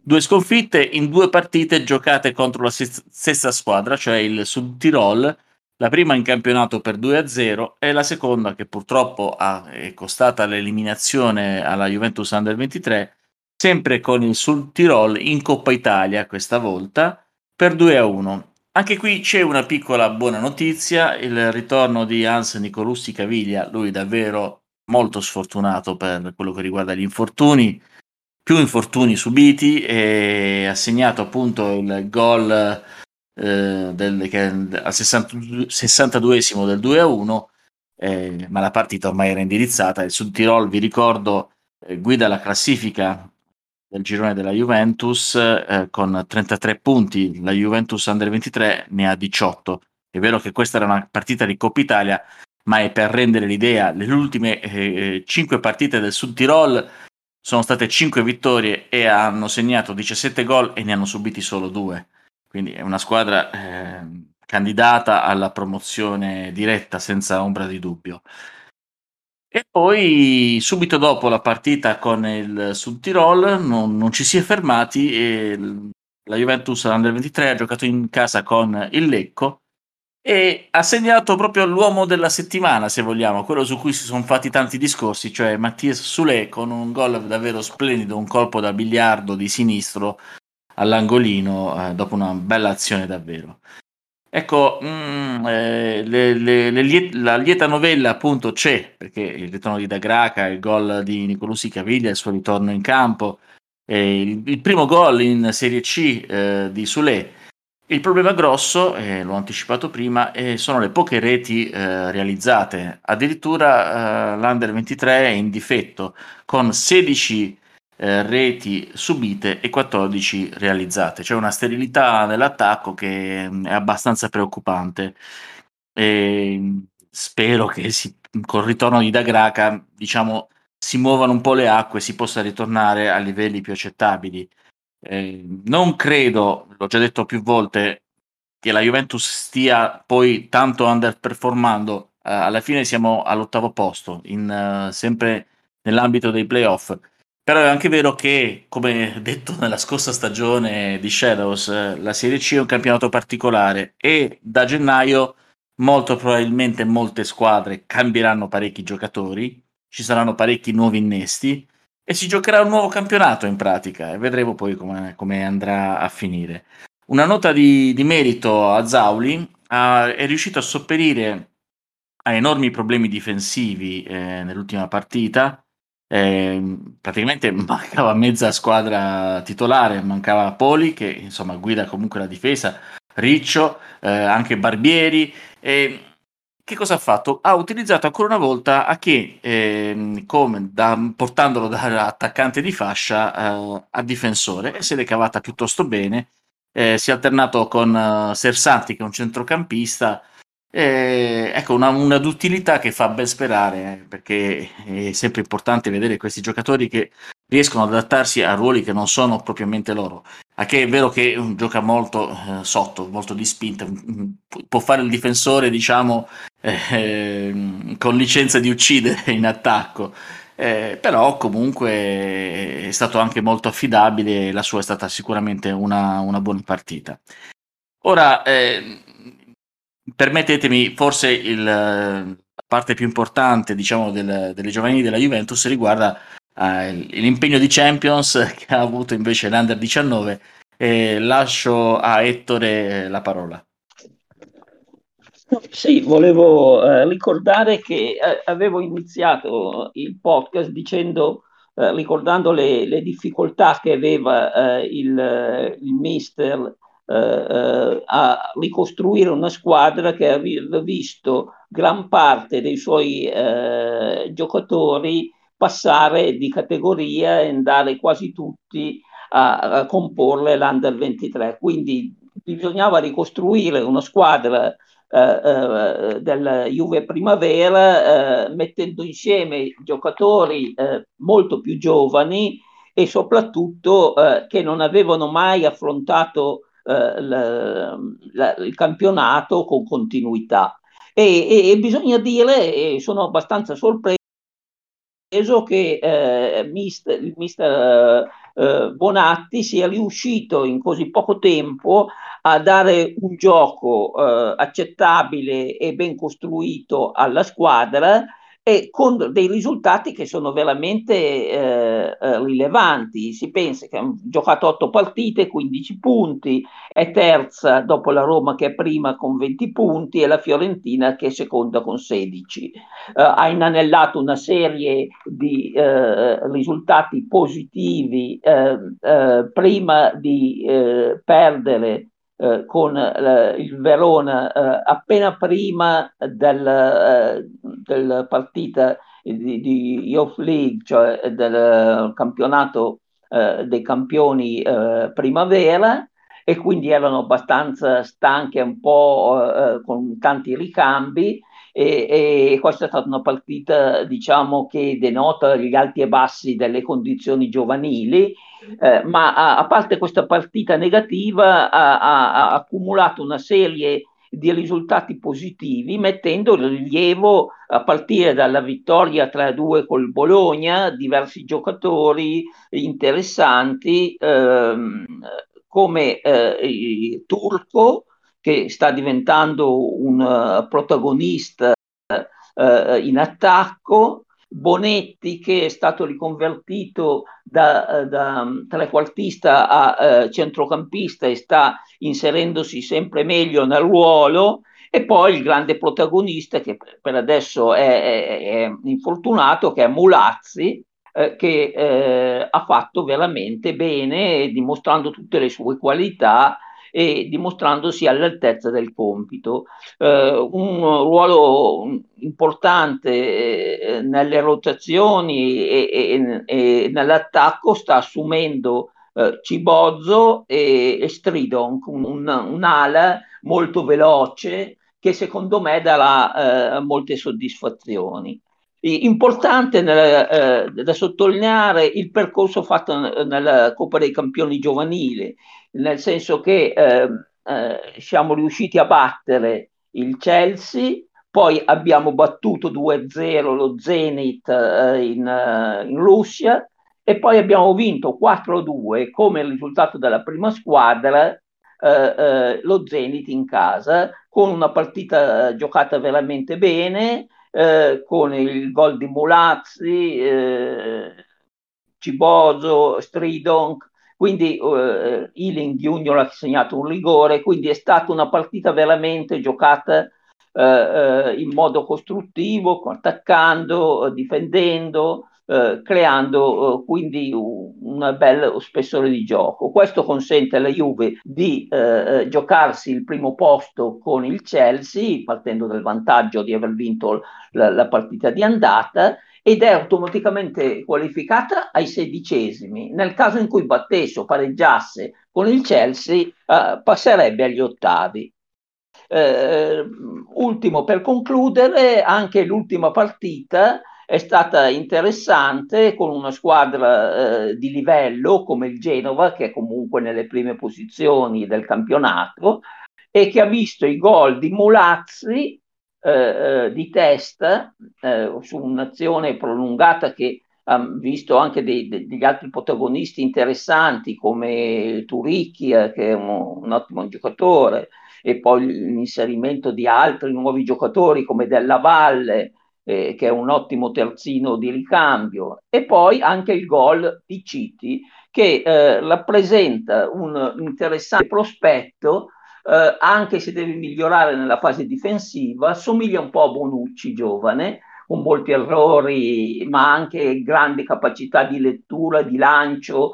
Due sconfitte in due partite giocate contro la stessa squadra, cioè il Sud Tirol, la prima in campionato per 2-0 e la seconda che purtroppo ha, è costata l'eliminazione alla Juventus Under 23, sempre con il Sud Tirol in Coppa Italia questa volta per 2-1. Anche qui c'è una piccola buona notizia, il ritorno di Hans Nicolussi Caviglia, lui davvero molto sfortunato per quello che riguarda gli infortuni, più infortuni subiti e ha segnato appunto il gol eh, del, che, al 62esimo del 2 a 1 eh, ma la partita ormai era indirizzata. Il Sud Tirol vi ricordo eh, guida la classifica del girone della Juventus eh, con 33 punti. La Juventus Under 23 ne ha 18 è vero che questa era una partita di Coppa Italia ma è per rendere l'idea le ultime 5 eh, partite del Sud Tirol sono state 5 vittorie e hanno segnato 17 gol e ne hanno subiti solo 2. Quindi è una squadra eh, candidata alla promozione diretta senza ombra di dubbio. E poi subito dopo la partita con il Sud Tirol non, non ci si è fermati e la Juventus Under 23 ha giocato in casa con il Lecco e ha segnato proprio l'uomo della settimana, se vogliamo, quello su cui si sono fatti tanti discorsi, cioè Mattias Sule con un gol davvero splendido, un colpo da biliardo di sinistro all'angolino eh, dopo una bella azione davvero. Ecco, mm, eh, le, le, le liet- la lieta novella appunto c'è, perché il ritorno di Dagraca, il gol di Nicolussi Caviglia, il suo ritorno in campo, eh, il, il, primo gol in Serie C eh, di Sule il problema grosso, l'ho anticipato prima, sono le poche reti eh, realizzate. Addirittura eh, l'Under 23 è in difetto, con 16 eh, reti subite e 14 realizzate. C'è una sterilità nell'attacco che mm, è abbastanza preoccupante. E spero che si, col ritorno di Dagraca, diciamo, si muovano un po' le acque e si possa ritornare a livelli più accettabili. Eh, non credo, l'ho già detto più volte, che la Juventus stia poi tanto underperformando, uh, alla fine siamo all'ottavo posto, in, uh, sempre nell'ambito dei playoff. Però è anche vero che, come detto nella scorsa stagione di Shadows, la Serie C è un campionato particolare e da gennaio molto probabilmente molte squadre cambieranno parecchi giocatori, ci saranno parecchi nuovi innesti e si giocherà un nuovo campionato in pratica e vedremo poi come, andrà a finire. Una nota di, di merito a Zauli, uh, è riuscito a sopperire a enormi problemi difensivi eh, nell'ultima partita. Eh, praticamente *laughs* mancava mezza squadra titolare, mancava Poli che insomma guida comunque la difesa, Riccio, eh, anche Barbieri. Eh, che cosa ha fatto? Ha utilizzato ancora una volta a che, eh, da, portandolo da attaccante di fascia eh, a difensore e se l'è cavata piuttosto bene. Eh, si è alternato con uh, Sersanti che è un centrocampista. Ecco, una, una d'utilità che fa ben sperare eh, perché è sempre importante vedere questi giocatori che riescono ad adattarsi a ruoli che non sono propriamente loro. A che è vero che gioca molto eh, sotto, molto di spinta, può fare il difensore, diciamo, eh, con licenza di uccidere in attacco. Eh, però comunque è stato anche molto affidabile, la sua è stata sicuramente una, una buona partita. Ora, eh, permettetemi, forse il, la parte più importante diciamo, del, delle giovanili della Juventus riguarda eh, l'impegno di Champions *laughs* che ha avuto invece l'Under 19 e lascio a Ettore la parola. Sì, volevo eh, ricordare che eh, avevo iniziato il podcast dicendo, eh, ricordando le, le, difficoltà che aveva eh, il, il mister eh, a ricostruire una squadra che aveva visto gran parte dei suoi giocatori passare di categoria e andare quasi tutti a, a comporre l'Under 23. Quindi bisognava ricostruire una squadra eh, eh, del Juve Primavera eh, mettendo insieme giocatori eh, molto più giovani e soprattutto eh, che non avevano mai affrontato eh, la, la, il campionato con continuità. E, e, e bisogna dire, e sono abbastanza sorpreso, che eh, mister, il mister eh, Bonatti sia riuscito in così poco tempo a dare un gioco eh, accettabile e ben costruito alla squadra e con dei risultati che sono veramente eh, eh, rilevanti. Si pensa che ha giocato 8 partite, 15 punti, è terza dopo la Roma che è prima con 20 punti e la Fiorentina che è seconda con 16. Eh, ha inanellato una serie di eh, risultati positivi eh, eh, prima di perdere eh, con eh, il Verona eh, appena prima del, eh, del partita di, di Youth League, cioè del campionato eh, dei campioni primavera e quindi erano abbastanza stanche un po' con tanti ricambi e, e, questa è stata una partita diciamo che denota gli alti e bassi delle condizioni giovanili eh, ma a, a, parte questa partita negativa ha, ha, accumulato una serie di risultati positivi, mettendo in rilievo a partire dalla vittoria 3-2 col Bologna, diversi giocatori interessanti ehm, come eh, Turco, che sta diventando un uh, protagonista uh, in attacco, Bonetti che è stato riconvertito da, da um, trequartista a centrocampista e sta inserendosi sempre meglio nel ruolo. E poi il grande protagonista che per adesso è, è, è infortunato che è Mulazzi eh, che eh, ha fatto veramente bene dimostrando tutte le sue qualità e dimostrandosi all'altezza del compito. Eh, un ruolo importante eh, nelle rotazioni e, e, e, nell'attacco sta assumendo eh, Cibozzo e, e Stridon, un, un'ala molto veloce che secondo me darà eh, molte soddisfazioni. Importante nel, eh, da sottolineare il percorso fatto nella Coppa dei Campioni giovanili, nel senso che eh, eh, siamo riusciti a battere il Chelsea, poi abbiamo battuto 2-0 lo Zenit eh, in, uh, in, Russia e poi abbiamo vinto 4-2 come risultato della prima squadra eh, eh, lo Zenit in casa con una partita eh, giocata veramente bene eh, con il gol di Mulazzi, Ciboso, Stridonk. Quindi eh, Ealing Junior ha segnato un rigore, quindi è stata una partita veramente giocata eh, eh in modo costruttivo, attaccando, difendendo, eh, creando eh, quindi un, bel spessore di gioco. Questo consente alla Juve di eh, giocarsi il primo posto con il Chelsea, partendo dal vantaggio di aver vinto la, la partita di andata ed è automaticamente qualificata ai sedicesimi. Nel caso in cui battesse o pareggiasse con il Chelsea, eh, passerebbe agli ottavi. Eh, ultimo per concludere, anche l'ultima partita è stata interessante con una squadra eh, di livello come il Genova, che è comunque nelle prime posizioni del campionato, e che ha visto i gol di Mulazzi eh, eh, di testa eh, su un'azione prolungata che ha visto anche dei, degli altri protagonisti interessanti come Turicchia, che è un, un, ottimo giocatore, e poi l'inserimento di altri nuovi giocatori come Della Valle, eh, che è un ottimo terzino di ricambio, e poi anche il gol di Citi, che eh, rappresenta un interessante prospetto eh, anche se deve migliorare nella fase difensiva, somiglia un po' a Bonucci giovane, con molti errori, ma anche grandi capacità di lettura, di lancio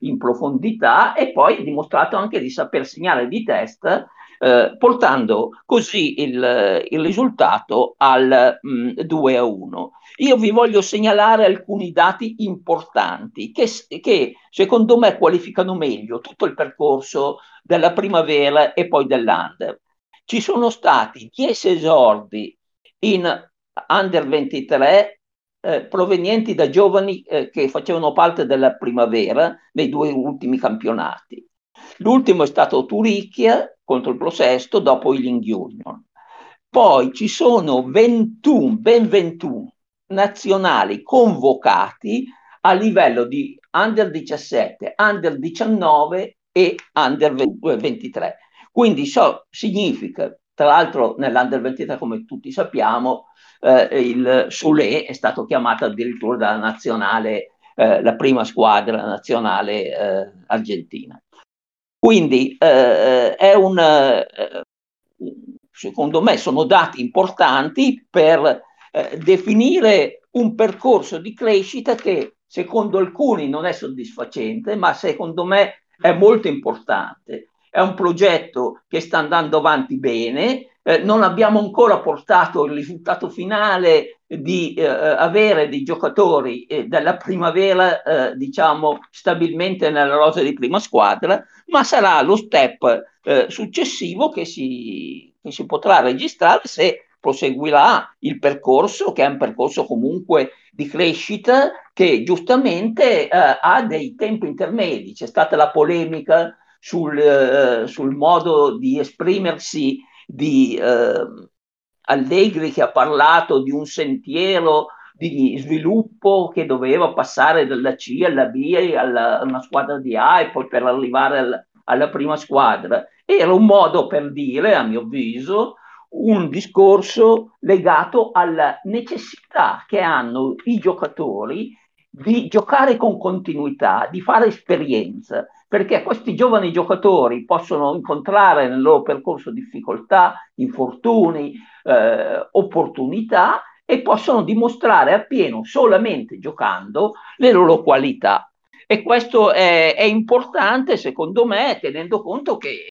in profondità. E poi ha dimostrato anche di saper segnare di testa, eh, portando così il, il risultato al mh, mm, 2 a 1. Io vi voglio segnalare alcuni dati importanti che, che, secondo me qualificano meglio tutto il percorso della primavera e poi dell'under. Ci sono stati 10 esordi in under 23 eh, provenienti da giovani eh, che facevano parte della primavera nei due ultimi campionati. L'ultimo è stato Turicchia contro il Prosesto dopo il Ling Union. Poi ci sono 21, ben 21 nazionali convocati a livello di under 17, under 19 e under 23. Quindi ciò significa, tra l'altro nell'under 23 come tutti sappiamo, eh, il Sule è stato chiamato addirittura dalla nazionale, eh, la prima squadra nazionale eh, argentina. Quindi eh, è un, eh, secondo me sono dati importanti per eh, definire un percorso di crescita che secondo alcuni non è soddisfacente, ma secondo me è molto importante. È un progetto che sta andando avanti bene, eh, non abbiamo ancora portato il risultato finale di eh, avere dei giocatori eh, della primavera, eh, diciamo, stabilmente nella rosa di prima squadra, ma sarà lo step eh, successivo che si, che si potrà registrare se proseguirà il percorso, che è un percorso comunque di crescita, che giustamente eh, ha dei tempi intermedi. C'è stata la polemica sul, eh, sul modo di esprimersi di eh, Allegri che ha parlato di un sentiero di sviluppo che doveva passare dalla C alla B alla una squadra di A e poi per arrivare al, alla prima squadra. Era un modo per dire, a mio avviso, un discorso legato alla necessità che hanno i giocatori di giocare con continuità, di fare esperienza, perché questi giovani giocatori possono incontrare nel loro percorso difficoltà, infortuni, eh, opportunità e possono dimostrare appieno solamente giocando le loro qualità. E questo è, è importante secondo me tenendo conto che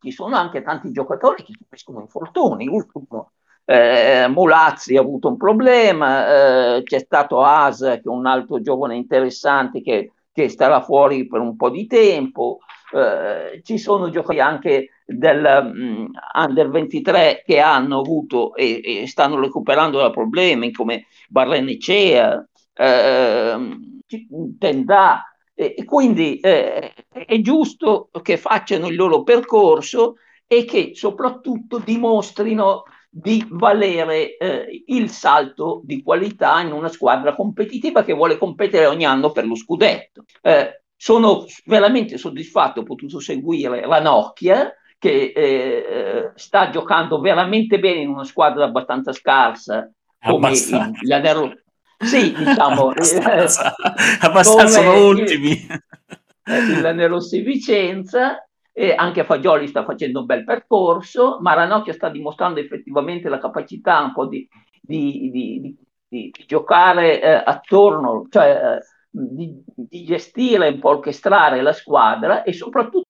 ci sono anche tanti giocatori che subiscono infortuni. L'ultimo, eh, Mulazzi ha avuto un problema, eh, c'è stato As, che è un altro giovane interessante che, che starà fuori per un po' di tempo. Eh, ci sono giocatori anche del um, under 23 che hanno avuto e, e stanno recuperando da problemi come Barrenecea, eh, Tendà, E, quindi eh, è giusto che facciano il loro percorso e che soprattutto dimostrino di valere eh, il salto di qualità in una squadra competitiva che vuole competere ogni anno per lo scudetto. Eh, sono veramente soddisfatto, ho potuto seguire la Nokia che eh, sta giocando veramente bene in una squadra abbastanza scarsa come abbastanza. il, l'Anello. Sì, diciamo. *laughs* abbastanza, abbastanza sono ultimi. Il, il Rossi Vicenza e anche Fagioli sta facendo un bel percorso, Maranocchia sta dimostrando effettivamente la capacità un po' di, di, di, di giocare eh, attorno, cioè eh, di, gestire un po' orchestrare la squadra e soprattutto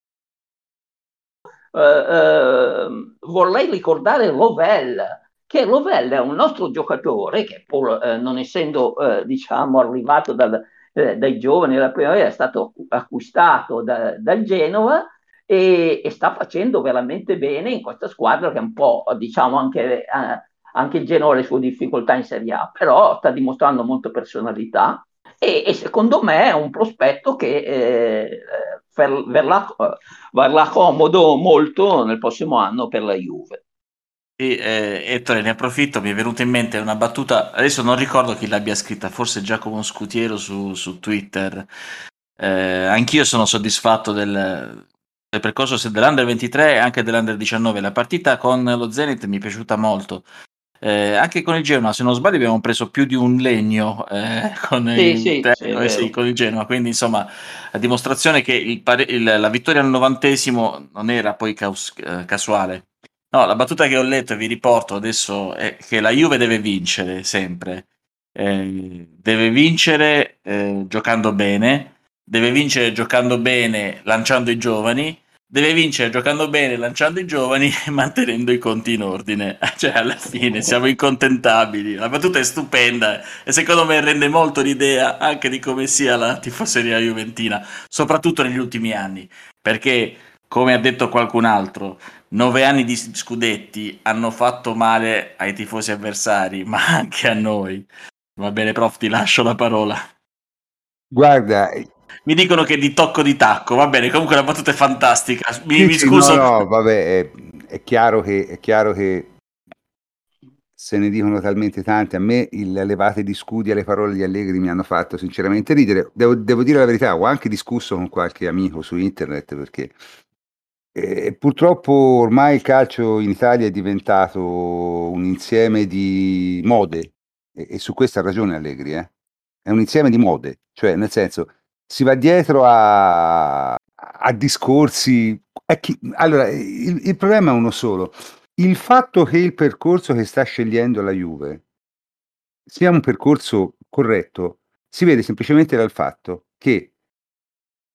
eh, eh, vorrei ricordare Rovell, che Rovell è un nostro giocatore che pur eh, non essendo eh, diciamo arrivato dal, dai giovani della primavera è stato acquistato da, dal Genova e, e, sta facendo veramente bene in questa squadra che è un po', diciamo, anche, eh, anche il Genoa ha le sue difficoltà in Serie A, però sta dimostrando molta personalità e, e secondo me è un prospetto che eh, verrà, verrà comodo molto nel prossimo anno per la Juve. E, eh, Ettore, ne approfitto, mi è venuta in mente una battuta, adesso non ricordo chi l'abbia scritta, forse Giacomo Scutiero su, su Twitter. Eh, anch'io sono soddisfatto del, del percorso dell'Under 23 e anche dell'Under 19. La partita con lo Zenit mi è piaciuta molto. Eh, anche con il Genoa, se non sbaglio, abbiamo preso più di un legno eh, con, sì, il sì, terno, eh, sì, con, il Genoa. Quindi, insomma, a dimostrazione che il, il, la vittoria al novantesimo non era poi caus, eh, casuale. No, la battuta che ho letto e vi riporto adesso è che la Juve deve vincere sempre. Eh, deve vincere eh, giocando bene, deve vincere giocando bene, lanciando i giovani, deve vincere giocando bene, lanciando i giovani e *laughs* mantenendo i conti in ordine. *laughs* Cioè, alla fine siamo incontentabili. La battuta è stupenda e secondo me rende molto l'idea anche di come sia la tifoseria juventina, soprattutto negli ultimi anni, perché come ha detto qualcun altro, nove anni di scudetti hanno fatto male ai tifosi avversari, ma anche a noi. Va bene, prof, ti lascio la parola. Guarda, mi dicono che di tocco di tacco, va bene, comunque la battuta è fantastica. Mi, sì, mi scuso. No, no, vabbè, è, è, chiaro che, è chiaro che se ne dicono talmente tante. A me il, le levate di scudi alle parole di Allegri mi hanno fatto sinceramente ridere. Devo, devo dire la verità, ho anche discusso con qualche amico su internet perché eh, purtroppo ormai il calcio in Italia è diventato un insieme di mode e, e su questa ha ragione Allegri, eh? è un insieme di mode, cioè nel senso si va dietro a, a discorsi. Chi, allora, il, il problema è uno solo. Il fatto che il percorso che sta scegliendo la Juve sia un percorso corretto si vede semplicemente dal fatto che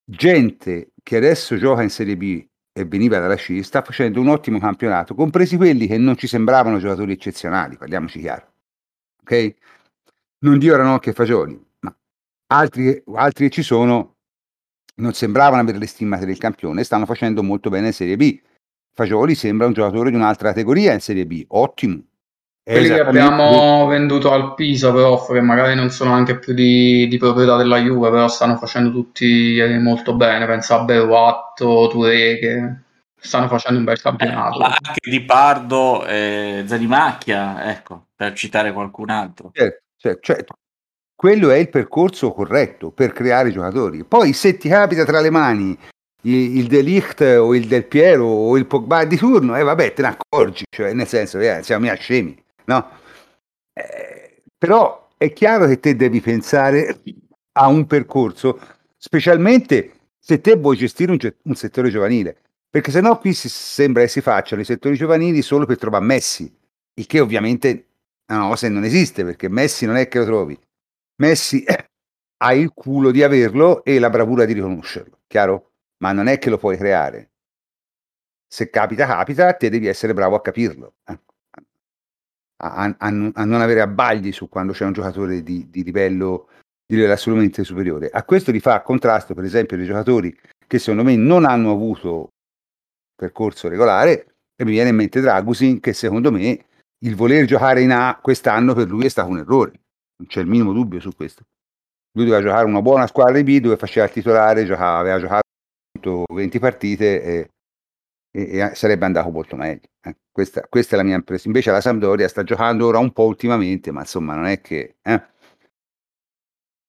gente che adesso gioca in Serie B e veniva dalla C sta facendo un ottimo campionato, compresi quelli che non ci sembravano giocatori eccezionali, parliamoci chiaro. Ok? Non dico Ranocchi e Fagioli, altri, altri ci sono non sembravano avere le stimmate del campione, stanno facendo molto bene in Serie B. Fagioli sembra un giocatore di un'altra categoria in Serie B, ottimo. Quelli che abbiamo venduto al Pisa, però, che magari non sono anche più di, di, proprietà della Juve, però stanno facendo tutti molto bene. Pensa a Beruatto, Touré, che stanno facendo un bel campionato. Eh, anche Di Pardo e Zanimacchia, ecco, per citare qualcun altro. Certo, certo, cioè, quello è il percorso corretto per creare i giocatori. Poi se ti capita tra le mani il, il Delict o il Del Piero o il Pogba di turno, eh vabbè, te ne accorgi, cioè nel senso, eh, siamo mica scemi, no? Eh, però è chiaro che te devi pensare a un percorso, specialmente se te vuoi gestire un, un settore giovanile, perché sennò qui si, sembra che si facciano i settori giovanili solo per trovare Messi, il che ovviamente è una cosa che non esiste, perché Messi non è che lo trovi, Messi *coughs* ha il culo di averlo e la bravura di riconoscerlo, chiaro? Ma non è che lo puoi creare. Se capita, capita, te devi essere bravo a capirlo. Eh. A, a, a, non avere abbagli su quando c'è un giocatore di, di livello di livello assolutamente superiore. A questo li fa contrasto, per esempio, dei giocatori che secondo me non hanno avuto percorso regolare e mi viene in mente Dragusin che secondo me il voler giocare in A quest'anno per lui è stato un errore non c'è il minimo dubbio su questo. lui doveva giocare una buona squadra di B dove faceva il titolare, giocava, aveva giocato 20 partite e, e, e sarebbe andato molto meglio. Eh. Questa, questa, è la mia impressione. Invece la Sampdoria sta giocando ora un po' ultimamente, ma insomma non è che... Eh.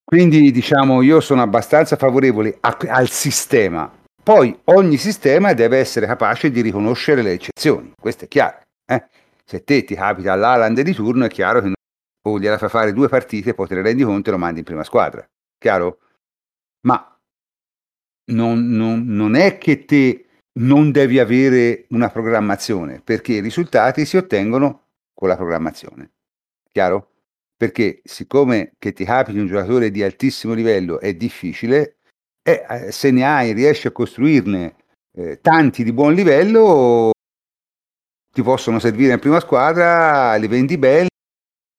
Quindi diciamo io sono abbastanza favorevole a, al sistema. Poi ogni sistema deve essere capace di riconoscere le eccezioni, questo è chiaro. Eh. Se te ti capita l'Aland di turno è chiaro che non o gliela fai fare due partite, poi te ne rendi conto e lo mandi in prima squadra. Chiaro? Ma non, non, non è che te non devi avere una programmazione, perché i risultati si ottengono con la programmazione. Chiaro? Perché siccome che ti capiti un giocatore di altissimo livello è difficile, eh, eh, se ne hai, riesci a costruirne eh, tanti di buon livello, ti possono servire in prima squadra, li vendi belli,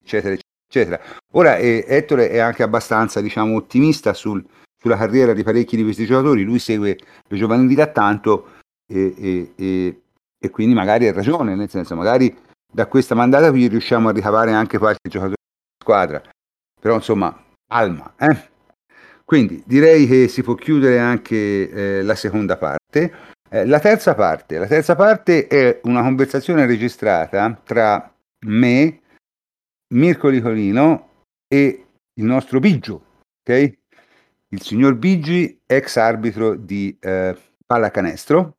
eccetera, eccetera. Ora eh, Ettore è anche abbastanza, diciamo, ottimista sul, sulla carriera di parecchi di questi giocatori, lui segue le giovanili da tanto e, e, e, quindi magari ha ragione, nel senso magari da questa mandata qui riusciamo a ricavare anche qualche giocatore di squadra, però insomma, alma. Eh? Quindi direi che si può chiudere anche eh, la seconda parte. Eh, la terza parte, la terza parte è una conversazione registrata tra me, Mirko Licolino e il nostro Biggio, ok? Il signor Bigi, ex arbitro di eh, pallacanestro,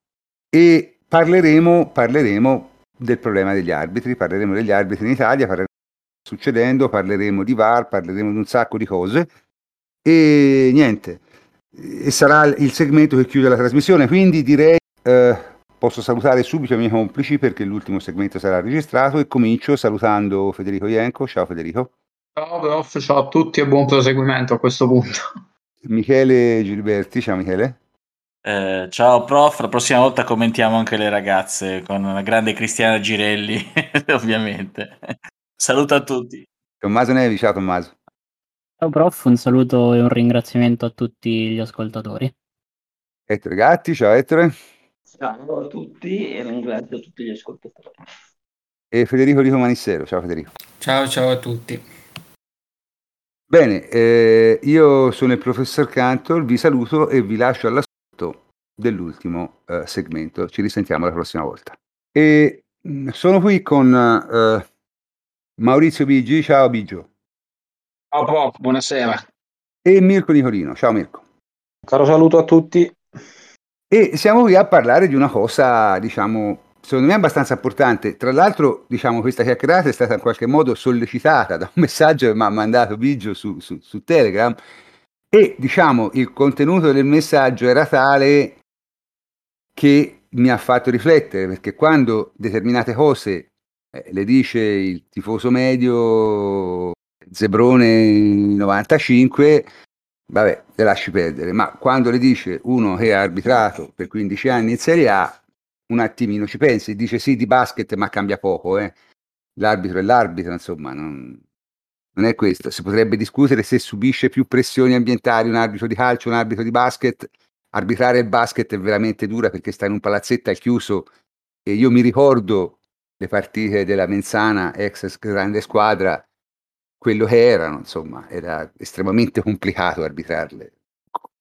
e parleremo, parleremo del problema degli arbitri, parleremo degli arbitri in Italia, parleremo di succedendo, parleremo di VAR, parleremo di un sacco di cose e niente, e sarà il segmento che chiude la trasmissione, quindi direi eh, Posso salutare subito i miei complici perché l'ultimo segmento sarà registrato e comincio salutando Federico Ienco. Ciao Federico. Ciao prof, ciao a tutti e buon proseguimento a questo punto. Michele Gilberti, ciao Michele. Eh, ciao prof, la prossima volta commentiamo anche le ragazze con la grande Cristiana Girelli, *laughs* ovviamente. Saluto a tutti. Tommaso Nevi, ciao Tommaso. Ciao prof, un saluto e un ringraziamento a tutti gli ascoltatori. Ettore Gatti, ciao Ettore. Ciao a tutti e ringrazio tutti gli ascoltatori. E Federico Rico Manissero, ciao Federico. Ciao, ciao a tutti. Bene, eh, io sono il professor Cantor, vi saluto e vi lascio all'ascolto dell'ultimo eh, segmento. Ci risentiamo la prossima volta. E mh, sono qui con eh, Maurizio Bigi, ciao Bigio. Ciao Prof, buonasera. E Mirko Nicolino, ciao Mirko. Caro saluto a tutti. E siamo qui a parlare di una cosa, diciamo, secondo me abbastanza importante. Tra l'altro, diciamo, questa chiacchierata è stata in qualche modo sollecitata da un *laughs* messaggio che mi ha mandato Biggio su, su, su Telegram e, diciamo, il contenuto del messaggio era tale che mi ha fatto riflettere, perché quando determinate cose eh, le dice il tifoso medio Zebrone 95, vabbè, le lasci perdere, ma quando le dice uno che ha arbitrato per 15 anni in Serie A, un attimino ci pensi, dice sì di basket ma cambia poco, eh. l'arbitro è l'arbitro, insomma, non, non è questo. Si potrebbe discutere se subisce più pressioni ambientali un arbitro di calcio, un arbitro di basket. Arbitrare il basket è veramente dura perché sta in un palazzetto al chiuso e io mi ricordo le partite della Menzana, ex grande squadra, quello che erano, insomma, era estremamente *laughs* complicato arbitrarle.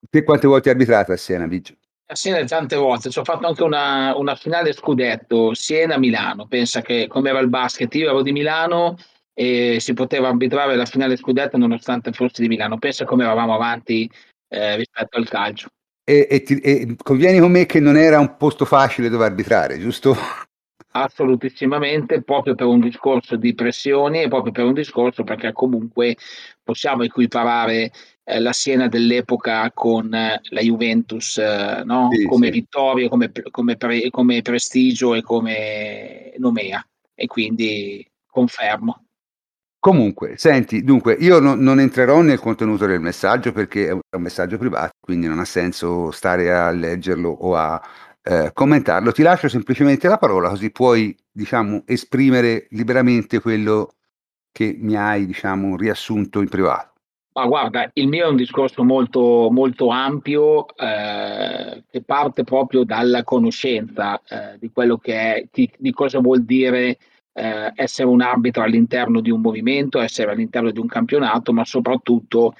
Te quante volte hai arbitrato a Siena, Biggio? A Siena tante volte, ci ho fatto anche una, una finale scudetto, Siena-Milano, pensa che come era il basket, io ero di Milano e si poteva arbitrare la finale scudetto nonostante fossi di Milano, pensa come eravamo avanti eh, rispetto al calcio. E, e, ti, e convieni con me che non era un posto facile dove arbitrare, giusto? *laughs* Assolutissimamente, proprio per un discorso di pressioni e proprio per un discorso perché comunque possiamo equiparare eh, la Siena dell'epoca con eh, la Juventus, eh, no? Sì, come sì. vittoria, come, come, pre- come prestigio e come nomea. E quindi confermo. Comunque, senti, dunque, io no- non entrerò nel contenuto del messaggio perché è un è un messaggio privato, quindi non ha senso stare a leggerlo o a eh, commentarlo. Ti lascio semplicemente la parola così puoi, diciamo, esprimere liberamente quello che mi hai, diciamo, riassunto in privato. Ma guarda, il mio è un discorso molto, molto ampio eh, che parte proprio dalla conoscenza eh, di quello che è, di, di cosa vuol dire eh, essere un arbitro all'interno di un movimento, essere all'interno di un campionato, ma soprattutto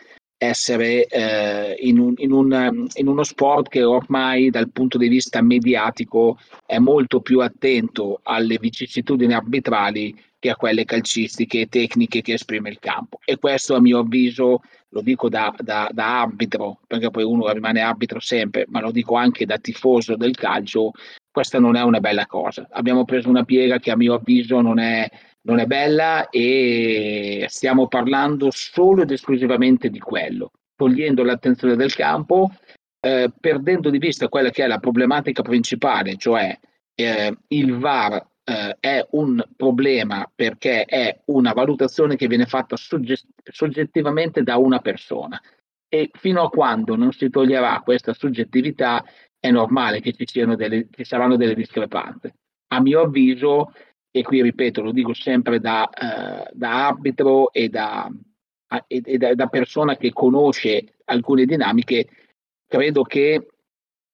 essere eh, in, un, in, un, in, uno sport che ormai dal punto di vista mediatico è molto più attento alle vicissitudini arbitrali che a quelle calcistiche e tecniche che esprime il campo. E questo a mio avviso, lo dico da, da, da arbitro, perché poi uno rimane arbitro sempre, ma lo dico anche da tifoso del calcio, questa non è una bella cosa. Abbiamo preso una piega che a mio avviso non è, non è bella e stiamo parlando solo ed esclusivamente di quello, togliendo l'attenzione del campo, eh, perdendo di vista quella che è la problematica principale, cioè eh, il VAR eh, è un problema perché è una valutazione che viene fatta sogge- soggettivamente da una persona e fino a quando non si toglierà questa soggettività è normale che ci, siano delle, ci saranno delle discrepanze. A mio avviso, e qui ripeto, lo dico sempre da, eh, da arbitro e, da, e, e da, da persona che conosce alcune dinamiche, credo che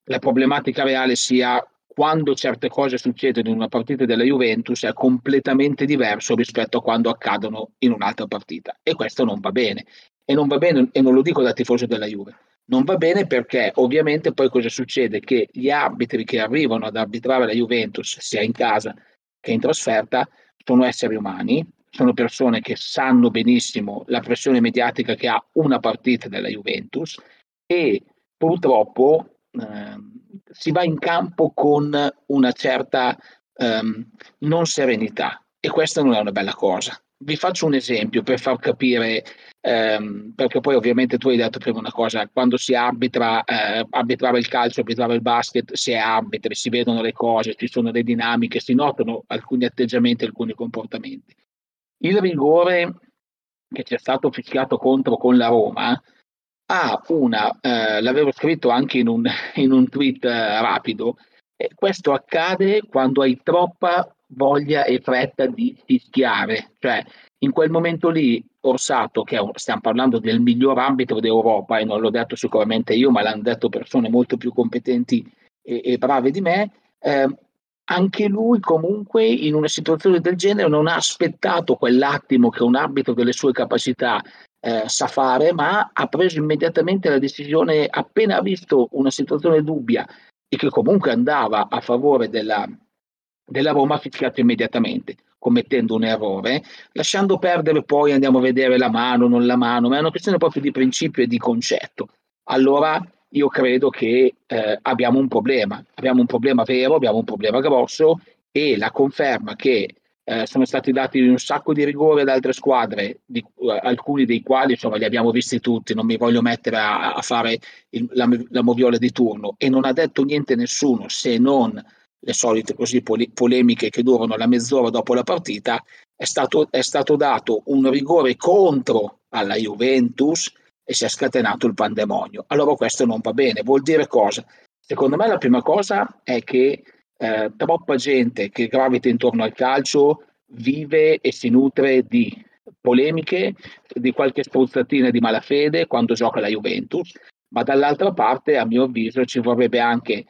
la problematica reale sia quando certe cose succedono in una partita della Juventus è completamente diverso rispetto a quando accadono in un'altra partita e questo non va bene e non va bene e non lo dico da tifoso della Juve non va bene perché ovviamente poi cosa succede? Che gli arbitri che arrivano ad arbitrare la Juventus, sia in casa che in trasferta, sono esseri umani, sono persone che sanno benissimo la pressione mediatica che ha una partita della Juventus e purtroppo eh, si va in campo con una certa eh, non serenità e questa non è una bella cosa. Vi faccio un esempio per far capire ehm, perché poi ovviamente tu hai detto prima una cosa, quando si arbitra, eh, arbitrava il calcio, arbitrava il basket, si è arbitri, si vedono le cose, ci sono le dinamiche, si notano alcuni atteggiamenti, alcuni comportamenti. Il rigore che ci è stato fischiato contro con la Roma ha una, eh, l'avevo scritto anche in un, *laughs* in un tweet eh, rapido, questo accade quando hai troppa voglia e fretta di fischiare, cioè in quel momento lì Orsato, che stiamo parlando del miglior arbitro d'Europa, e non l'ho detto sicuramente io, ma l'hanno detto persone molto più competenti e, e brave di me, eh, anche lui comunque in una situazione del genere non ha aspettato quell'attimo che un arbitro delle sue capacità eh, sa fare, ma ha preso immediatamente la decisione appena ha visto una situazione dubbia e che comunque andava a favore della, della Roma, fischiato immediatamente commettendo un errore, lasciando perdere poi andiamo a vedere la mano, non la mano, ma è una questione proprio di principio e di concetto. Allora io credo che eh, abbiamo un problema, abbiamo un problema vero, abbiamo un problema grosso e la conferma che eh, sono stati dati un sacco di rigore ad altre squadre, di, uh, alcuni dei quali insomma li abbiamo visti tutti, non mi voglio mettere a, a fare il, la, la moviola di turno e non ha detto niente nessuno se non le solite così pole- polemiche che durano la mezz'ora dopo la partita, è stato, è stato dato un rigore contro alla Juventus e si è scatenato il pandemonio. Allora questo non va bene, vuol dire cosa? Secondo me la prima cosa è che eh, troppa gente che gravita intorno al calcio vive e si nutre di polemiche, di qualche spruzzatina di malafede quando gioca la Juventus, ma dall'altra parte, a mio avviso, ci vorrebbe anche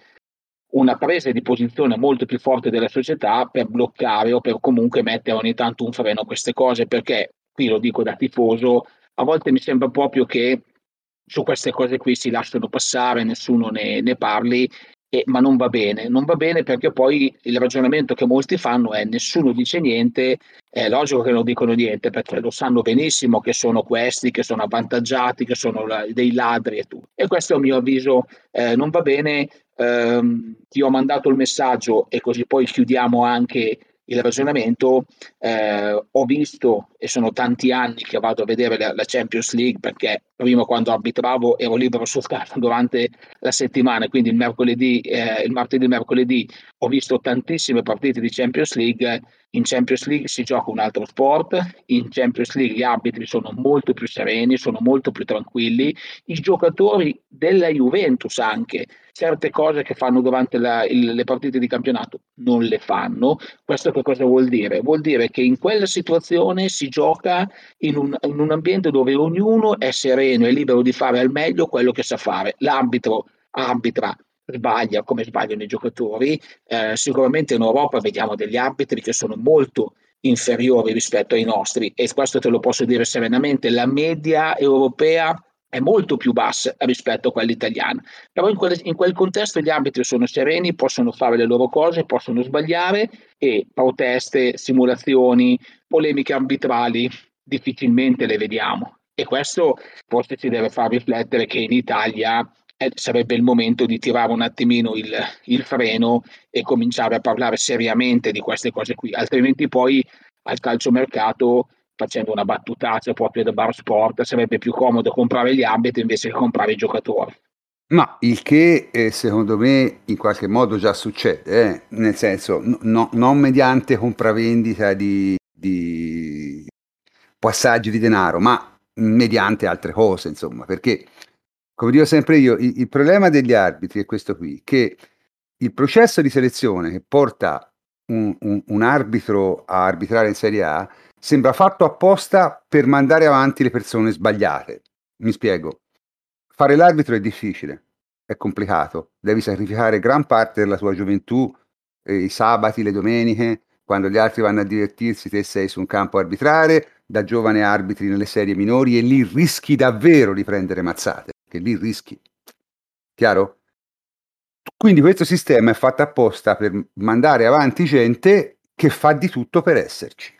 una presa di posizione molto più forte della società per bloccare o per comunque mettere ogni tanto un freno a queste cose, perché qui lo dico da tifoso, a volte mi sembra proprio che su queste cose qui si lasciano passare, nessuno ne, ne parli eh, ma non va bene, non va bene perché poi il ragionamento che molti fanno è nessuno dice niente, è logico che non dicono niente perché lo sanno benissimo che sono questi, che sono avvantaggiati, che sono la, dei ladri e tutto. E questo a mio avviso eh, non va bene, eh, ti ho mandato il messaggio e così poi chiudiamo anche il ragionamento, eh, ho visto, e sono tanti anni che vado a vedere la, la, Champions League perché prima quando arbitravo ero libero sul campo *laughs* durante la settimana, quindi il mercoledì, eh, il martedì e mercoledì ho visto tantissime partite di Champions League. In Champions League si gioca un altro sport, in Champions League gli arbitri sono molto più sereni, sono molto più tranquilli, i giocatori della Juventus anche certe cose che fanno durante la, il, le partite di campionato non le fanno. Questo che cosa vuol dire? Vuol dire che in quella situazione si gioca in un, in un ambiente dove ognuno è sereno e libero di fare al meglio quello che sa fare. L'arbitro arbitra sbaglia come sbagliano i giocatori. Eh, sicuramente in Europa vediamo degli arbitri che sono molto inferiori rispetto ai nostri e questo te lo posso dire serenamente. La media europea è molto più bassa rispetto a quella italiana. Però in quel, in quel, contesto gli arbitri sono sereni, possono fare le loro cose, possono sbagliare e proteste, simulazioni, polemiche arbitrali difficilmente le vediamo. E questo forse ci deve far riflettere che in Italia eh, sarebbe il momento di tirare un attimino il, il freno e cominciare a parlare seriamente di queste cose qui, altrimenti poi al calciomercato facendo una battutaccia proprio da bar sport, sarebbe più comodo comprare gli arbitri invece che comprare i giocatori. Ma il che eh, secondo me in qualche modo già succede, eh? nel senso no, non mediante compravendita di, di passaggi di denaro, ma mediante altre cose, insomma, perché come dico sempre io, il, il problema degli arbitri è questo qui, che il processo di selezione che porta un, un, un arbitro a arbitrare in Serie A sembra fatto apposta per mandare avanti le persone sbagliate. Mi spiego. Fare l'arbitro è difficile, è complicato, devi sacrificare gran parte della tua gioventù, eh, i sabati, le domeniche, quando gli altri vanno a divertirsi, te sei su un campo a arbitrare, da giovane arbitri nelle serie minori e lì rischi davvero di prendere mazzate, che lì rischi. Chiaro? Quindi questo sistema è fatto apposta per mandare avanti gente che fa di tutto per esserci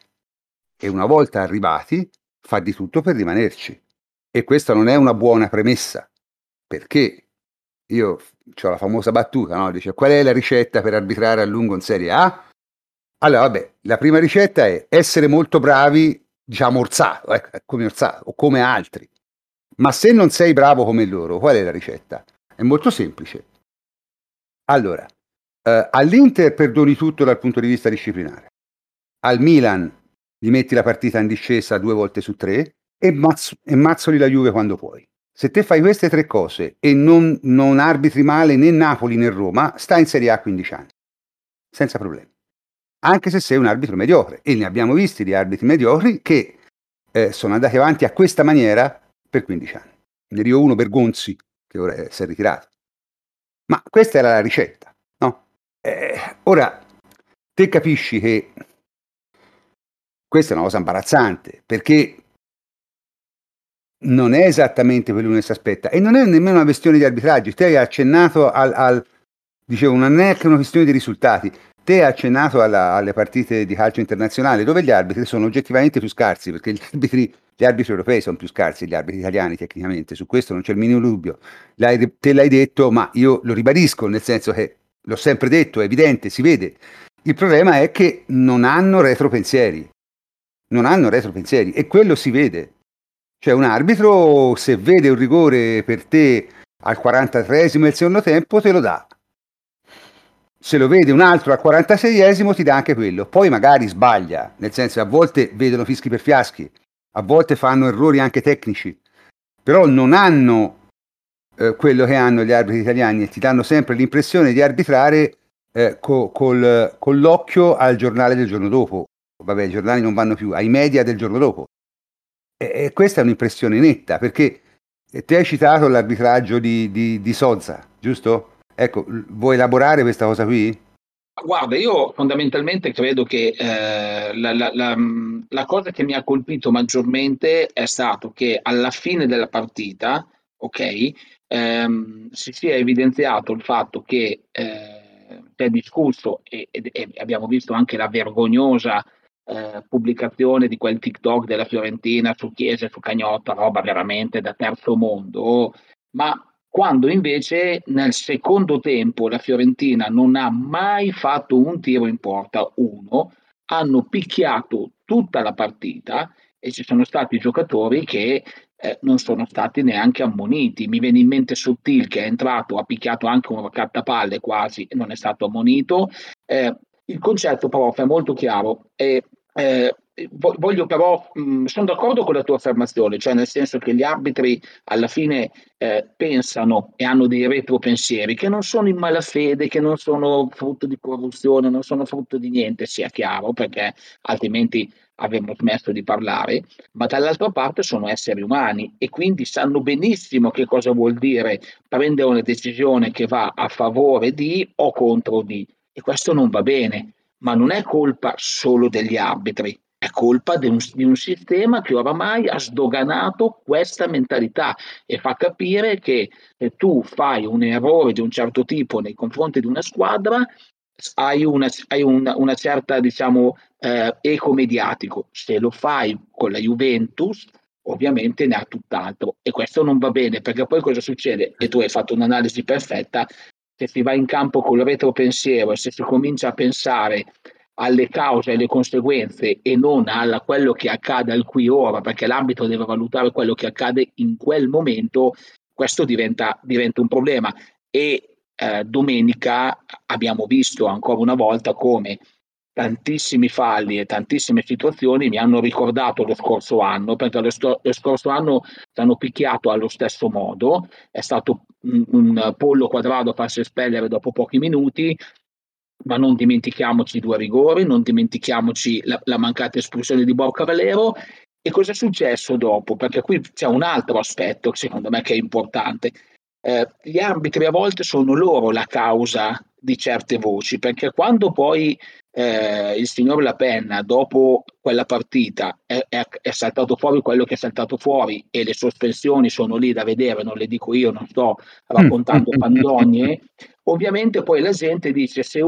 e una volta arrivati fa di tutto per rimanerci. E questa non è una buona premessa, perché io ho la famosa battuta, no? dice qual è la ricetta per arbitrare a lungo in Serie A? Allora, vabbè, la prima ricetta è essere molto bravi, diciamo, Orsato, ecco, come Orsato, o come altri. Ma se non sei bravo come loro, qual è la ricetta? È molto semplice. Allora, eh, all'Inter perdoni tutto dal punto di vista disciplinare. Al Milan gli metti la partita in discesa due volte su tre e, mazz- e mazzoli la Juve quando puoi. Se te fai queste tre cose e non, non arbitri male né Napoli né Roma, stai in Serie A 15 anni, senza problemi. Anche se sei un arbitro mediocre, e ne abbiamo visti di arbitri mediocri che eh, sono andati avanti a questa maniera per 15 anni. Ne dio uno Bergonzi, che ora si è ritirato. Ma questa era la ricetta, no? Eh, ora, te capisci che questa è una cosa imbarazzante, perché non è esattamente quello che si aspetta e non è nemmeno una questione di arbitraggio. Te hai accennato al, al dicevo, non è neanche una questione di risultati. Te hai accennato alla, alle partite di calcio internazionale dove gli arbitri sono oggettivamente più scarsi, perché gli arbitri, gli arbitri europei sono più scarsi degli arbitri italiani tecnicamente, su questo non c'è il minimo dubbio. L'hai, te l'hai detto, ma io lo ribadisco, nel senso che l'ho sempre detto, è evidente, si vede. Il problema è che non hanno retropensieri non hanno retropensieri e quello si vede. Cioè un arbitro se vede un rigore per te al 43esimo del secondo tempo te lo dà. Se lo vede un altro al 46esimo ti dà anche quello. Poi magari sbaglia, nel senso a volte vedono fischi per fiaschi, a volte fanno errori anche tecnici, però non hanno eh, quello che hanno gli arbitri italiani e ti danno sempre l'impressione di arbitrare eh, co- col, con l'occhio al giornale del giorno dopo vabbè, i giornali non vanno più, ai media del giorno dopo. E, e questa è un'impressione netta, perché te hai citato l'arbitraggio di, di, di Sozza, giusto? Ecco, vuoi elaborare questa cosa qui? Guarda, io fondamentalmente credo che eh, la, la, la, la, cosa che mi ha colpito maggiormente è stato che alla fine della partita, ok, ehm, si sia evidenziato il fatto che eh, è discusso e, e, e, abbiamo visto anche la vergognosa eh, pubblicazione di quel TikTok della Fiorentina su Chiesa e su Cagnotta, roba veramente da terzo mondo, ma quando invece nel secondo tempo la Fiorentina non ha mai fatto un tiro in porta, uno, hanno picchiato tutta la partita e ci sono stati giocatori che eh, non sono stati neanche ammoniti. Mi viene in mente Sottil che è entrato, ha picchiato anche un raccattapalle quasi e non è stato ammonito. Eh, il concetto, prof, è molto chiaro. E eh, voglio però, sono d'accordo con la tua affermazione, cioè nel senso che gli arbitri alla fine eh, pensano e hanno dei retropensieri che non sono in malafede, che non sono frutto di corruzione, non sono frutto di niente, sia chiaro, perché altrimenti avremmo smesso di parlare, ma dall'altra parte sono esseri umani e quindi sanno benissimo che cosa vuol dire prendere una decisione che va a favore di o contro di, e questo non va bene ma non è colpa solo degli arbitri, è colpa di un, di un, sistema che oramai ha sdoganato questa mentalità e fa capire che se tu fai un errore di un certo tipo nei confronti di una squadra, hai una, hai una, una certa, diciamo, eh, eco mediatico. Se lo fai con la Juventus, ovviamente ne ha tutt'altro e questo non va bene perché poi cosa succede? E tu hai fatto un'analisi perfetta, se si va in campo con il retropensiero e se si comincia a pensare alle cause e alle conseguenze e non a quello che accade al qui ora, perché l'ambito deve valutare quello che accade in quel momento, questo diventa, diventa un problema. E eh, domenica abbiamo visto ancora una volta come tantissimi falli e tantissime situazioni mi hanno ricordato lo scorso anno, perché lo, sto, lo scorso anno ci hanno picchiato allo stesso modo, è stato un, un pollo quadrato a farsi espellere dopo pochi minuti, ma non dimentichiamoci due rigori, non dimentichiamoci la, la mancata espulsione di Borca Valero. E cosa è successo dopo? Perché qui c'è un altro aspetto, secondo me, che è importante. Eh, gli arbitri a volte sono loro la causa di certe voci, perché quando poi eh, il signor La Penna, dopo quella partita, è, è, è, saltato fuori quello che è saltato fuori e le sospensioni sono lì da vedere, non le dico io, non sto raccontando pandogne, ovviamente poi la gente dice se,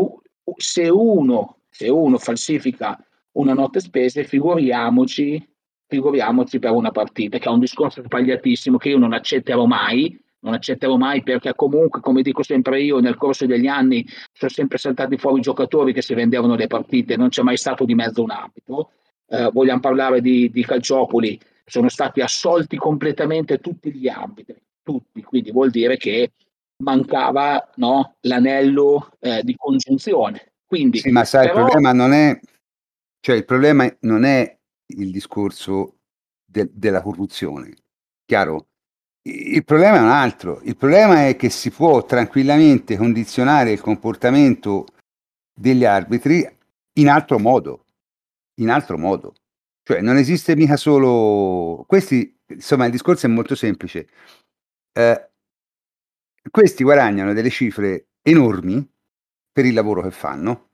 se, uno, se uno falsifica una notte spese, figuriamoci, figuriamoci per una partita, che è un discorso sbagliatissimo che io non accetterò mai, non accetterò mai perché comunque, come dico sempre io, nel corso degli anni sono sempre saltati fuori i giocatori che si vendevano le partite, non c'è mai stato di mezzo un arbitro. Eh, vogliamo parlare di, di Calciopoli, sono stati assolti completamente tutti gli arbitri, tutti, quindi vuol dire che mancava no, l'anello eh, di congiunzione. Quindi, sì, ma sai, però... il problema non è, cioè il problema non è il discorso de- della corruzione, chiaro? Il problema è un altro, il problema è che si può tranquillamente condizionare il comportamento degli arbitri in altro modo, in altro modo. Cioè non esiste mica solo... Questi, insomma, il discorso è molto semplice. Eh, questi guadagnano delle cifre enormi per il lavoro che fanno,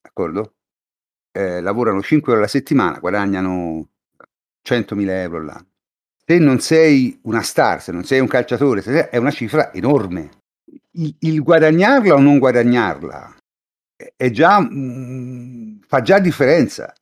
d'accordo? Eh, lavorano 5 ore alla settimana, guadagnano 100.000 euro l'anno. Se non sei una star, se non sei un calciatore, sei, è una cifra enorme. Il, il, guadagnarla o non guadagnarla è già, mh, mm, fa già differenza.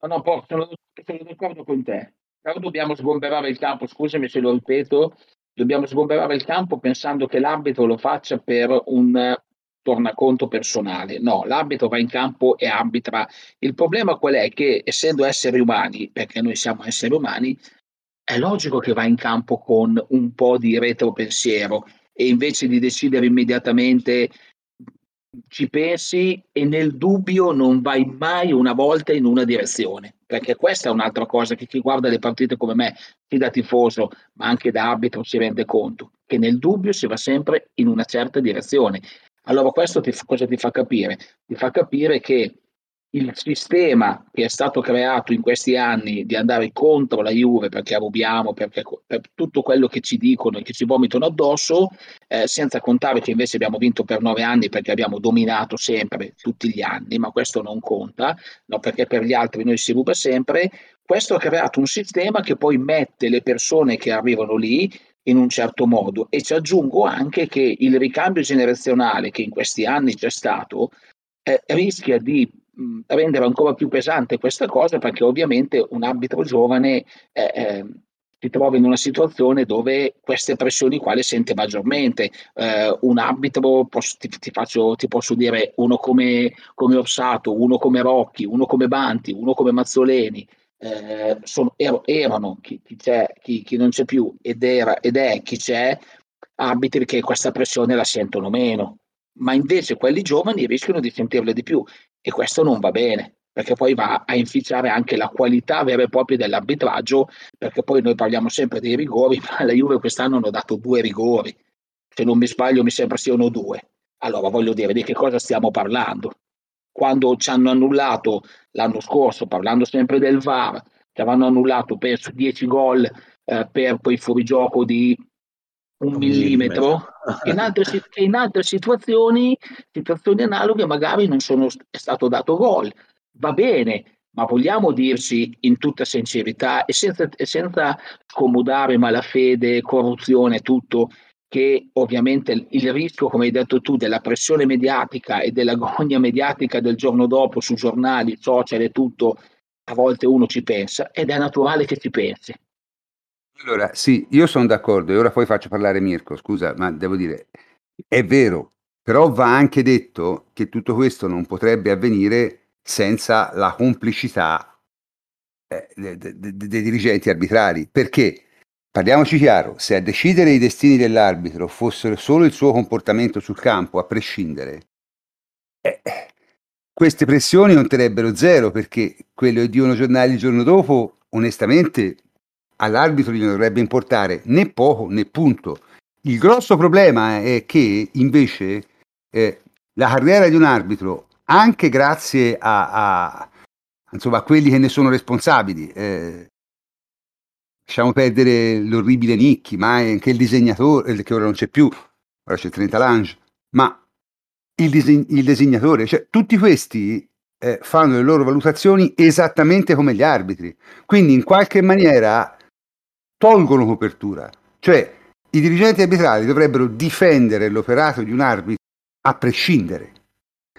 No, no, poi sono, sono d'accordo con te. Però dobbiamo sgomberare il campo, scusami se lo ripeto, dobbiamo sgomberare il campo pensando che l'arbitro lo faccia per un tornaconto personale. No, l'arbitro va in campo e arbitra. Il problema qual è? Che essendo esseri umani, perché noi siamo esseri umani, è logico che va in campo con un po' di retropensiero e invece di decidere immediatamente ci pensi e nel dubbio non vai mai una volta in una direzione, perché questa è un'altra cosa che chi guarda le partite come me, sia da tifoso ma anche da arbitro, si rende conto, che nel dubbio si va sempre in una certa direzione. Allora questo ti, cosa ti fa capire? Ti fa capire che il sistema che è stato creato in questi anni di andare contro la Juve perché rubiamo, perché per tutto quello che ci dicono e che ci vomitano addosso, eh, senza contare che invece abbiamo vinto per nove anni perché abbiamo dominato sempre tutti gli anni, ma questo non conta, no, perché per gli altri noi si ruba sempre. Questo ha creato un sistema che poi mette le persone che arrivano lì in un certo modo e ci aggiungo anche che il ricambio generazionale che in questi anni c'è stato eh, rischia di mh, rendere ancora più pesante questa cosa perché ovviamente un arbitro giovane eh, eh, si trova in una situazione dove queste pressioni qua le sente maggiormente. Eh, un arbitro, posso, ti, ti, faccio, ti, posso dire, uno come, come, Orsato, uno come Rocchi, uno come Banti, uno come Mazzoleni, eh, sono, er, erano chi, chi, c'è, chi, chi, non c'è più ed, era, ed è chi c'è, arbitri che questa pressione la sentono meno ma invece quelli giovani rischiano di sentirle di più e questo non va bene perché poi va a inficiare anche la qualità vera e propria dell'arbitraggio, perché poi noi parliamo sempre dei rigori, *laughs* ma la Juve quest'anno hanno dato due rigori, se non mi sbaglio mi sembra siano due. Allora voglio dire di che cosa stiamo parlando? Quando ci hanno annullato l'anno scorso, parlando sempre del VAR, ci avevano annullato penso 10 gol eh, per quei fuorigioco di un millimetro, in altre, in altre situazioni, situazioni analoghe magari non sono, è stato dato gol. Va bene, ma vogliamo dirci in tutta sincerità e senza, e senza scomodare malafede, corruzione, tutto, che ovviamente il rischio, come hai detto tu, della pressione mediatica e della gogna mediatica del giorno dopo sui giornali, social e tutto, a volte uno ci pensa ed è naturale che ci pensi. Allora, sì, io sono d'accordo e ora poi faccio parlare Mirko, scusa, ma devo dire, è vero, però va anche detto che tutto questo non potrebbe avvenire senza la complicità eh, dei de, de, de dirigenti arbitrali, perché parliamoci chiaro, se a decidere i destini dell'arbitro fossero solo il suo comportamento sul campo, a prescindere, eh, queste pressioni conterebbero zero, perché quello di uno giornale il giorno dopo, onestamente, all'arbitro gli dovrebbe importare né poco né punto. Il grosso problema è che invece eh, la carriera di un arbitro, anche grazie a, a, insomma, a quelli che ne sono responsabili, eh, lasciamo perdere l'orribile Nicchi, ma anche il disegnatore, eh, che ora non c'è più, ora c'è Trenta Lange, ma il, diseg- il disegnatore, cioè tutti questi eh, fanno le loro valutazioni esattamente come gli arbitri, quindi in qualche maniera tolgono copertura, cioè i dirigenti arbitrali dovrebbero difendere l'operato di un arbitro a prescindere.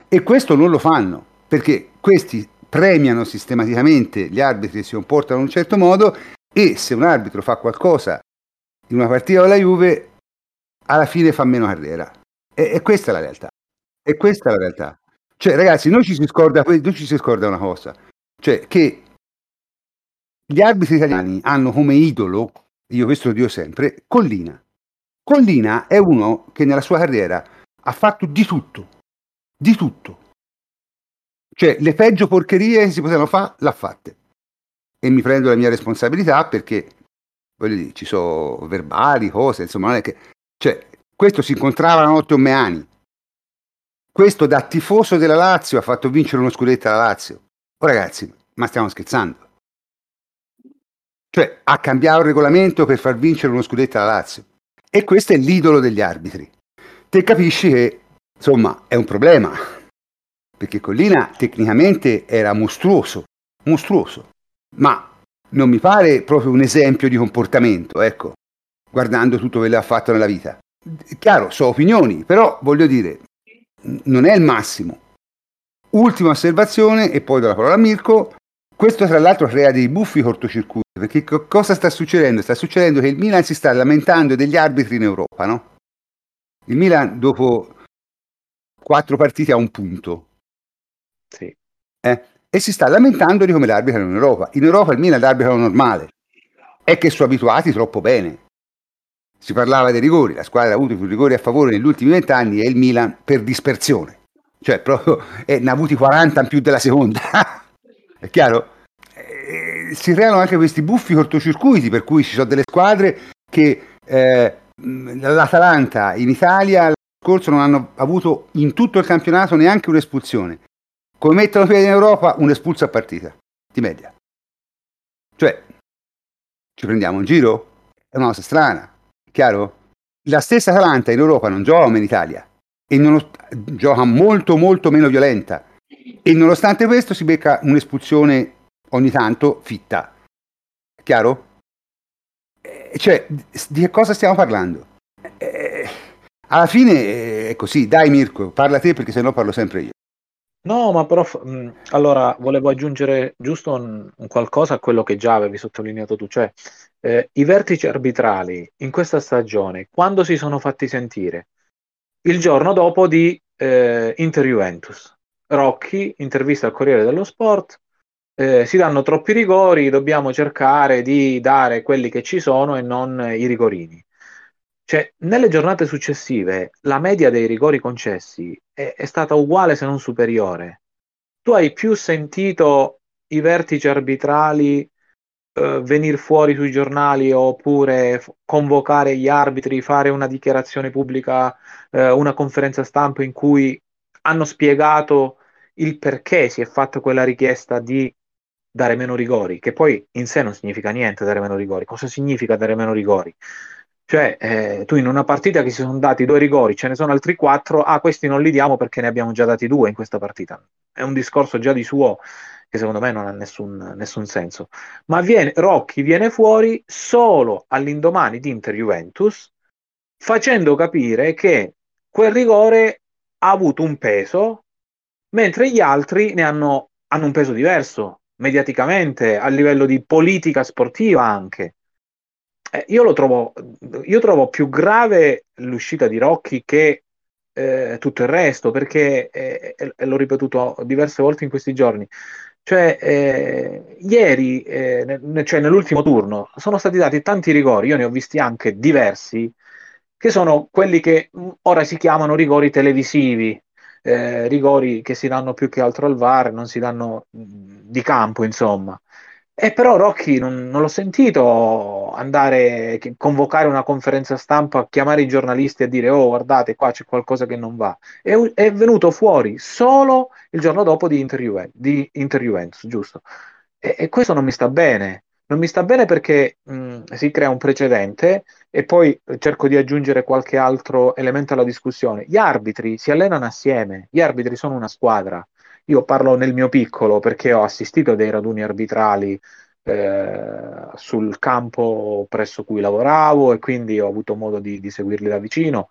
E questo non lo fanno perché questi premiano sistematicamente gli arbitri che si comportano in un certo modo e se un arbitro fa qualcosa in una partita con la Juve alla fine fa meno carriera. E, e questa è la realtà. E questa è la realtà. Cioè ragazzi noi ci si scorda, noi ci si scorda una cosa. Cioè che gli arbitri italiani hanno come idolo, io questo lo dico sempre, Collina. Collina è uno che nella sua carriera ha fatto di tutto, di tutto. Cioè, le peggio porcherie che si potevano fare, l'ha fatte. E mi prendo la mia responsabilità perché, voglio dire, ci sono verbali, cose, insomma, non è che... Cioè, questo si incontrava la notte Meani. Questo da tifoso della Lazio ha fatto vincere uno scudetto alla Lazio. Oh ragazzi, ma stiamo scherzando. Cioè, ha cambiato il regolamento per far vincere uno scudetto alla Lazio. E questo è l'idolo degli arbitri. Te capisci che, insomma, è un problema. Perché Collina tecnicamente era mostruoso, mostruoso. Ma non mi pare proprio un esempio di comportamento, ecco, guardando tutto quello che ha fatto nella vita. Chiaro, so opinioni, però voglio dire, non è il massimo. Ultima osservazione, e poi do la parola a Mirko. Questo tra l'altro crea dei buffi cortocircuiti perché co- cosa sta succedendo? Sta succedendo che il Milan si sta lamentando degli arbitri in Europa, no? Il Milan dopo quattro partite ha un punto. Sì. Eh? E si sta lamentando di come l'arbitrano in Europa. In Europa il Milan l'arbitrano normale. È che sono abituati troppo bene. Si parlava dei rigori, la squadra ha avuto più rigori a favore negli ultimi vent'anni e il Milan per dispersione. Cioè, proprio, eh, ne ha avuti 40 in più della seconda. *laughs* È chiaro? Si creano anche questi buffi cortocircuiti per cui ci sono delle squadre che eh, l'Atalanta in Italia l'anno scorso non hanno avuto in tutto il campionato neanche un'espulsione. Come mettono piedi in Europa, un espulso a partita di media. Cioè, ci prendiamo in giro? È una cosa strana, chiaro? La stessa Atalanta in Europa non gioca come in Italia e non, gioca molto molto meno violenta e nonostante questo si becca un'espulsione ogni tanto fitta. Chiaro? Eh, cioè, di che cosa stiamo parlando? Eh, alla fine eh, è così, dai Mirko, parla te perché sennò parlo sempre io. No, ma mh, mm, allora volevo aggiungere giusto un, un, qualcosa a quello che già avevi sottolineato tu, cioè eh, i vertici arbitrali in questa stagione, quando si sono fatti sentire? Il giorno dopo di eh, Inter Juventus. Rocchi, intervista al Corriere dello Sport, eh, si danno troppi rigori, dobbiamo cercare di dare quelli che ci sono e non i rigorini. Cioè, nelle giornate successive la media dei rigori concessi è, è stata uguale se non superiore. Tu hai più sentito i vertici arbitrali eh, venire fuori sui giornali oppure f- convocare gli arbitri, fare una dichiarazione pubblica, eh, una conferenza stampa in cui hanno spiegato il perché si è fatta quella richiesta di dare meno rigori, che poi in sé non significa niente dare meno rigori. Cosa significa dare meno rigori? Cioè, eh, tu in una partita che si sono dati due rigori, ce ne sono altri quattro, ah, questi non li diamo perché ne abbiamo già dati due in questa partita. È un discorso già di suo che secondo me non ha nessun, nessun senso. Ma viene, Rocchi viene fuori solo all'indomani di Inter-Juventus, facendo capire che quel rigore ha avuto un peso, mentre gli altri ne hanno, hanno un peso diverso, mediaticamente, a livello di politica sportiva anche. Eh, io lo trovo, io trovo più grave l'uscita di Rocchi che eh, tutto il resto, perché, eh, e l'ho ripetuto diverse volte in questi giorni, cioè eh, ieri, eh, ne, cioè nell'ultimo turno, sono stati dati tanti rigori, io ne ho visti anche diversi, che sono quelli che mm, ora si chiamano rigori televisivi, eh, rigori che si danno più che altro al VAR, non si danno di campo, insomma. E però Rocchi non, non l'ho sentito andare, convocare una conferenza stampa, chiamare i giornalisti e dire oh guardate qua c'è qualcosa che non va. È, è venuto fuori solo il giorno dopo di Inter, Juventus, di Inter Juventus giusto? E, e, questo non mi sta bene. Non mi sta bene perché mh, si crea un precedente e poi cerco di aggiungere qualche altro elemento alla discussione. Gli arbitri si allenano assieme, gli arbitri sono una squadra io parlo nel mio piccolo perché ho assistito a dei raduni arbitrali eh, sul campo presso cui lavoravo e quindi ho avuto modo di, di seguirli da vicino.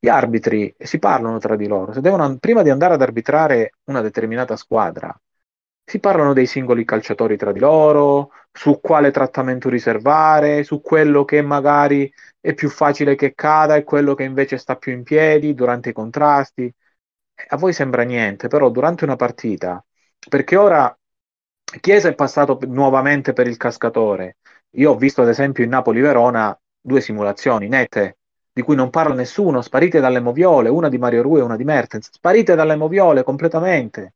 Gli arbitri si parlano tra di loro, se devono, prima di andare ad arbitrare una determinata squadra, si parlano dei singoli calciatori tra di loro, su quale trattamento riservare, su quello che magari è più facile che cada e quello che invece sta più in piedi durante i contrasti a voi sembra niente, però durante una partita, perché ora Chiesa è passato nuovamente per il cascatore. Io ho visto ad esempio in Napoli-Verona due simulazioni nette di cui non parla nessuno, sparite dalle moviole, una di Mario Rui e una di Mertens, sparite dalle moviole completamente.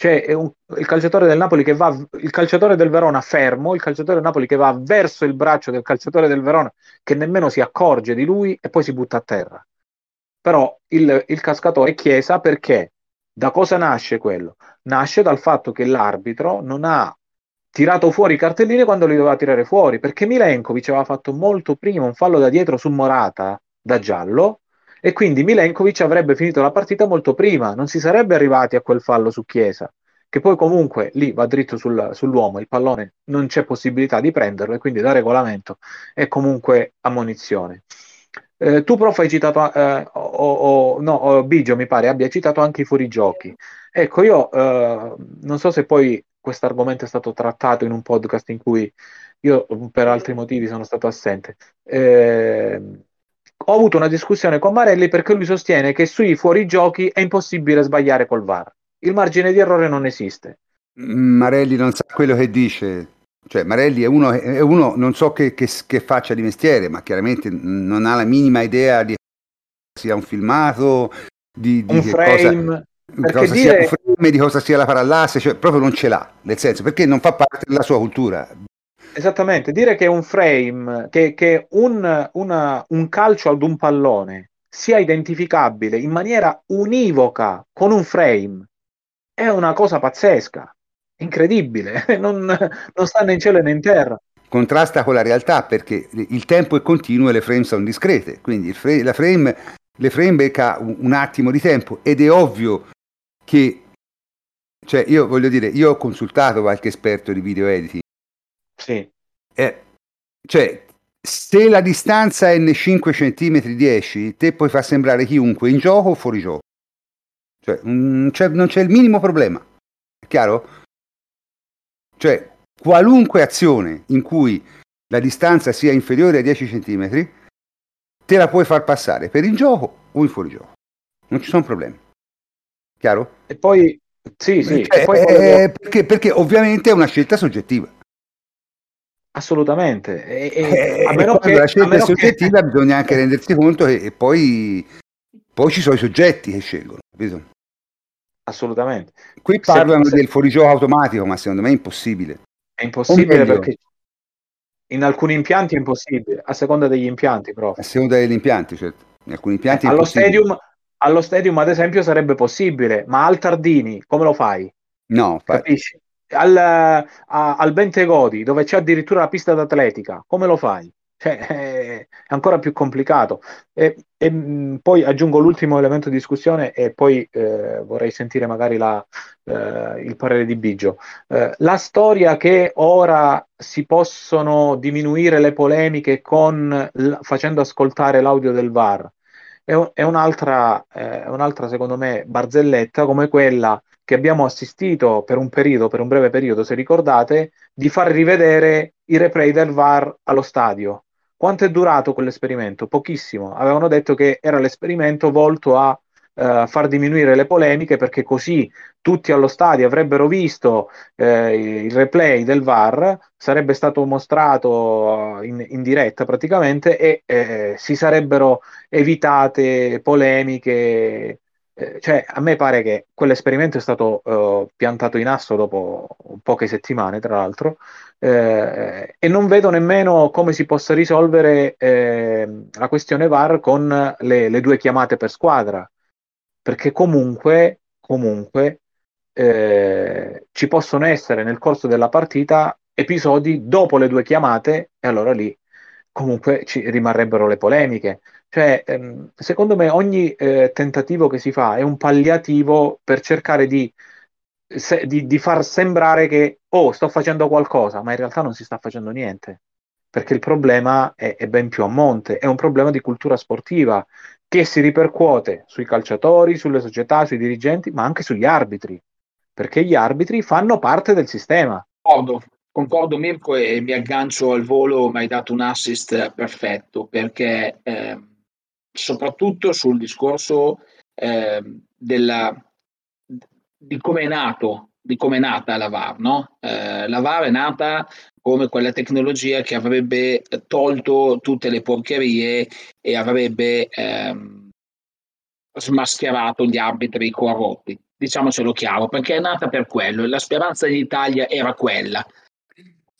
Cioè, un, il calciatore del Napoli che va, il calciatore del Verona fermo, il calciatore del Napoli che va verso il braccio del calciatore del Verona che nemmeno si accorge di lui e poi si butta a terra. Però il, il cascatore Chiesa perché da cosa nasce quello? Nasce dal fatto che l'arbitro non ha tirato fuori i cartellini quando li doveva tirare fuori, perché Milenkovic aveva fatto molto prima un fallo da dietro su Morata da giallo e quindi Milenkovic avrebbe finito la partita molto prima, non si sarebbe arrivati a quel fallo su Chiesa, che poi comunque lì va dritto sul, sull'uomo, il pallone non c'è possibilità di prenderlo e quindi da regolamento è comunque ammonizione. Eh, tu, prof, hai citato, eh, o, o, no, Bigio mi pare abbia citato anche i fuorigiochi. Ecco, io eh, non so se poi questo argomento è stato trattato in un podcast in cui io per altri motivi sono stato assente. Eh, ho avuto una discussione con Marelli perché lui sostiene che sui fuorigiochi è impossibile sbagliare col VAR. Il margine di errore non esiste. Marelli non sa quello che dice. Cioè, Marelli è uno, è uno non so che, che, che, faccia di mestiere, ma chiaramente non ha la minima idea di sia un filmato, di, di un frame, cosa, cosa dire... sia un frame, di cosa sia la parallasse, cioè proprio non ce l'ha, nel senso perché non fa parte della sua cultura. Esattamente, dire che un frame, che, che un, una, un calcio ad un pallone sia identificabile in maniera univoca con un frame è una cosa pazzesca incredibile, *laughs* non, non sta né in cielo né in terra. Contrasta con la realtà perché il tempo è continuo e le frame sono discrete, quindi frame, la frame, le frame becca un, un attimo di tempo ed è ovvio che, cioè io voglio dire, io ho consultato qualche esperto di video editing. Sì. Eh, cioè, se la distanza è nei 5 cm 10, te puoi far sembrare chiunque in gioco o fuori gioco. Cioè, non c'è, non c'è il minimo problema. È chiaro? Cioè, qualunque azione in cui la distanza sia inferiore a 10 cm, te la puoi far passare per il gioco o in fuorigioco. Non ci sono problemi. Chiaro? E poi, sì, sì. Cioè, poi eh, perché, perché ovviamente è una scelta soggettiva. Assolutamente. E, e, eh, a meno che, la scelta è soggettiva che... bisogna anche rendersi conto che e poi, poi ci sono i soggetti che scelgono. Capito? Assolutamente. Qui parlano se, del fuorigioco automatico, ma secondo me è impossibile. È impossibile perché in alcuni impianti è impossibile, a seconda degli impianti, però. A seconda degli impianti, certo. In alcuni impianti eh, allo, stadium, allo stadium, ad esempio, sarebbe possibile, ma al Tardini come lo fai? No, capisci? Al, a, al Bentegodi, dove c'è addirittura la pista d'atletica, come lo fai? cioè, *laughs* è ancora più complicato. E, e mh, poi aggiungo l'ultimo elemento di discussione e poi eh, vorrei sentire magari la, eh, il parere di Biggio. Eh, la storia che ora si possono diminuire le polemiche con, facendo ascoltare l'audio del VAR è, è, è un'altra, secondo me, barzelletta come quella che abbiamo assistito per un periodo, per un breve periodo, se ricordate, di far rivedere i replay del VAR allo stadio. Quanto è durato quell'esperimento? Pochissimo. Avevano detto che era l'esperimento volto a eh, far diminuire le polemiche perché così tutti allo stadio avrebbero visto eh, il replay del VAR, sarebbe stato mostrato in, in diretta praticamente e eh, si sarebbero evitate polemiche. Eh, cioè, a me pare che quell'esperimento è stato uh, piantato in asso dopo poche settimane, tra l'altro, eh, e non vedo nemmeno come si possa risolvere eh, la questione VAR con le, le, due chiamate per squadra perché comunque, comunque eh, ci possono essere nel corso della partita episodi dopo le due chiamate e allora lì comunque ci rimarrebbero le polemiche. Cioè, ehm, secondo me ogni eh, tentativo che si fa è un palliativo per cercare di, se, di, di far sembrare che, oh, sto facendo qualcosa, ma in realtà non si sta facendo niente perché il problema è, è, ben più a monte, è un problema di cultura sportiva che si ripercuote sui calciatori, sulle società, sui dirigenti, ma anche sugli arbitri, perché gli arbitri fanno parte del sistema. Concordo, concordo Mirko e mi aggancio al volo, mi hai dato un assist perfetto, perché eh, soprattutto sul discorso eh, della, di come è nato di come è nata la VAR. No? Eh, la VAR è nata come quella tecnologia che avrebbe tolto tutte le porcherie e avrebbe ehm, smascherato gli arbitri corrotti. Diciamocelo chiaro, perché è nata per quello e la speranza d'Italia era quella.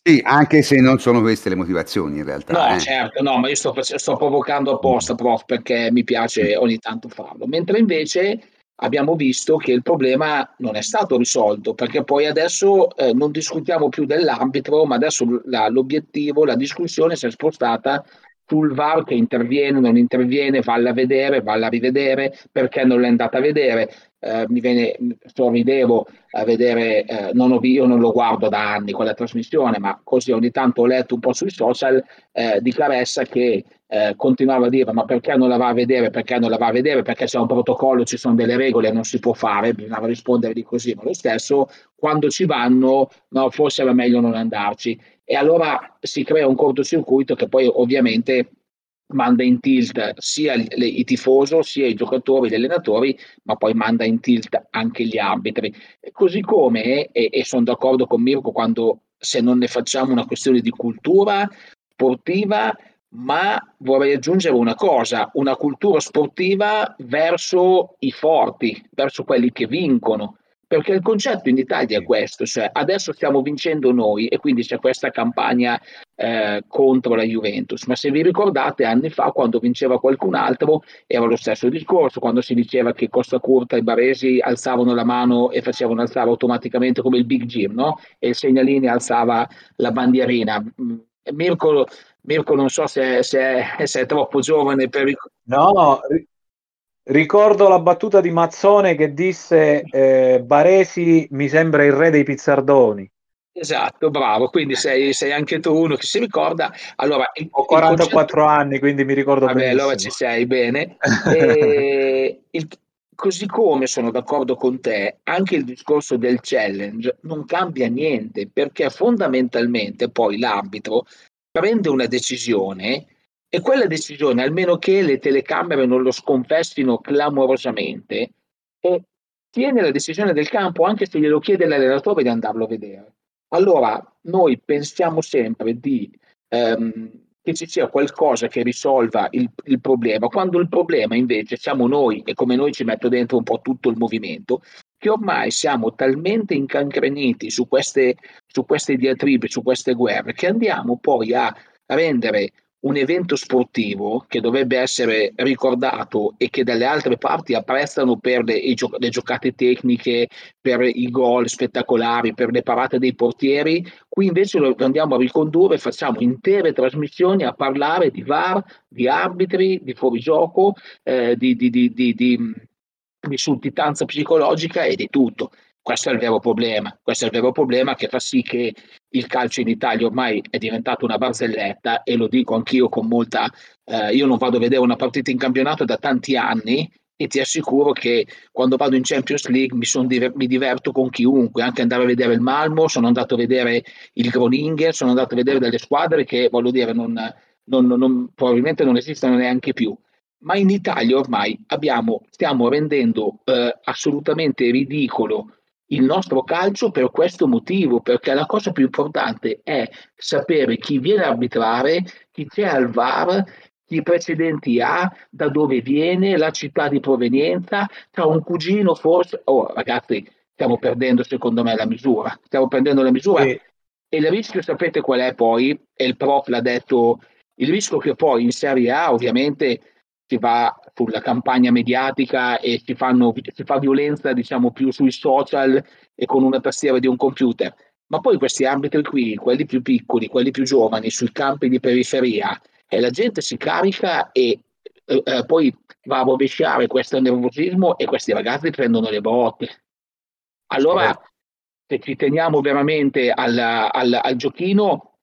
Sì, anche se non sono queste le motivazioni in realtà. No, eh. certo, no, ma io sto, sto provocando apposta, prof, perché mi piace ogni tanto farlo. Mentre invece abbiamo visto che il problema non è stato risolto perché poi adesso eh, non discutiamo più dell'arbitro, ma adesso la, l'obiettivo, la discussione si è spostata sul VAR che interviene, non interviene, valla a vedere, valla a rivedere, perché non l'è andata a vedere. Eh, mi viene, sorridevo a vedere, eh, non ho, io non lo guardo da anni quella trasmissione, ma così ogni tanto ho letto un po' sui social eh, di Claressa che eh, continuava a dire ma perché non la va a vedere, perché non la va a vedere, perché c'è un protocollo, ci sono delle regole, non si può fare, bisognava rispondere di così, ma lo stesso quando ci vanno, no, forse era meglio non andarci. E allora si crea un cortocircuito che poi ovviamente manda in tilt sia i tifosi, sia i giocatori, gli allenatori, ma poi manda in tilt anche gli arbitri. Così come, e, e sono d'accordo con Mirko quando se non ne facciamo una questione di cultura sportiva, ma vorrei aggiungere una cosa, una cultura sportiva verso i forti, verso quelli che vincono, perché il concetto in Italia è questo, cioè adesso stiamo vincendo noi e quindi c'è questa campagna eh, contro la Juventus, ma se vi ricordate anni fa quando vinceva qualcun altro era lo stesso discorso, quando si diceva che Costa Curta e Baresi alzavano la mano e facevano alzare automaticamente come il Big Jim, no? E il segnalini alzava la bandierina. Mm, Mirko Mirko non so se, se, se è troppo giovane per... No, ricordo la battuta di Mazzone che disse eh, Baresi mi sembra il re dei pizzardoni. Esatto, bravo, quindi sei, sei, anche tu uno che si ricorda. Allora, il, Ho 44 concetto... anni, quindi mi ricordo Vabbè, benissimo. allora ci sei, bene. *laughs* e, il, così come sono d'accordo con te, anche il discorso del challenge non cambia niente, perché fondamentalmente poi l'arbitro prende una decisione e quella decisione, almeno che le telecamere non lo sconfessino clamorosamente, e tiene la decisione del campo anche se glielo chiede l'allenatore di andarlo a vedere. Allora noi pensiamo sempre di, ehm, che ci sia qualcosa che risolva il, il, problema, quando il problema invece siamo noi e come noi ci metto dentro un po' tutto il movimento, che ormai siamo talmente incancreniti su queste, su queste diatribe, su queste guerre, che andiamo poi a rendere un evento sportivo che dovrebbe essere ricordato e che dalle altre parti apprezzano per le, le, giocate tecniche, per i gol spettacolari, per le parate dei portieri, qui invece lo andiamo a ricondurre e facciamo intere trasmissioni a parlare di VAR, di arbitri, di fuorigioco, eh, di, di, di, di, di, sudditanza psicologica e di tutto. Questo è il vero problema, questo è il vero problema che fa sì che il calcio in Italia ormai è diventato una barzelletta e lo dico anch'io con molta... Eh, io non vado a vedere una partita in campionato da tanti anni e ti assicuro che quando vado in Champions League mi, diver- mi, diverto con chiunque, anche andare a vedere il Malmo, sono andato a vedere il Groningen, sono andato a vedere delle squadre che, voglio dire, non, non, non, probabilmente non esistono neanche più. Ma in Italia ormai abbiamo, stiamo rendendo eh, assolutamente ridicolo il nostro calcio per questo motivo, perché la cosa più importante è sapere chi viene a arbitrare, chi c'è al VAR, chi precedenti ha, da dove viene, la città di provenienza, tra un cugino forse... Oh ragazzi, stiamo perdendo secondo me la misura, stiamo perdendo la misura sì. e il rischio sapete qual è poi? E il prof l'ha detto, il rischio che poi in Serie A ovviamente si va sulla campagna mediatica e si, fanno, si fa violenza diciamo più sui social e con una tastiera di un computer. Ma poi questi arbitri qui, quelli più piccoli, quelli più giovani, sui campi di periferia, e la gente si carica e eh, eh poi va a rovesciare questo nervosismo e questi ragazzi prendono le botte. Allora, se ci teniamo veramente al, al, al giochino,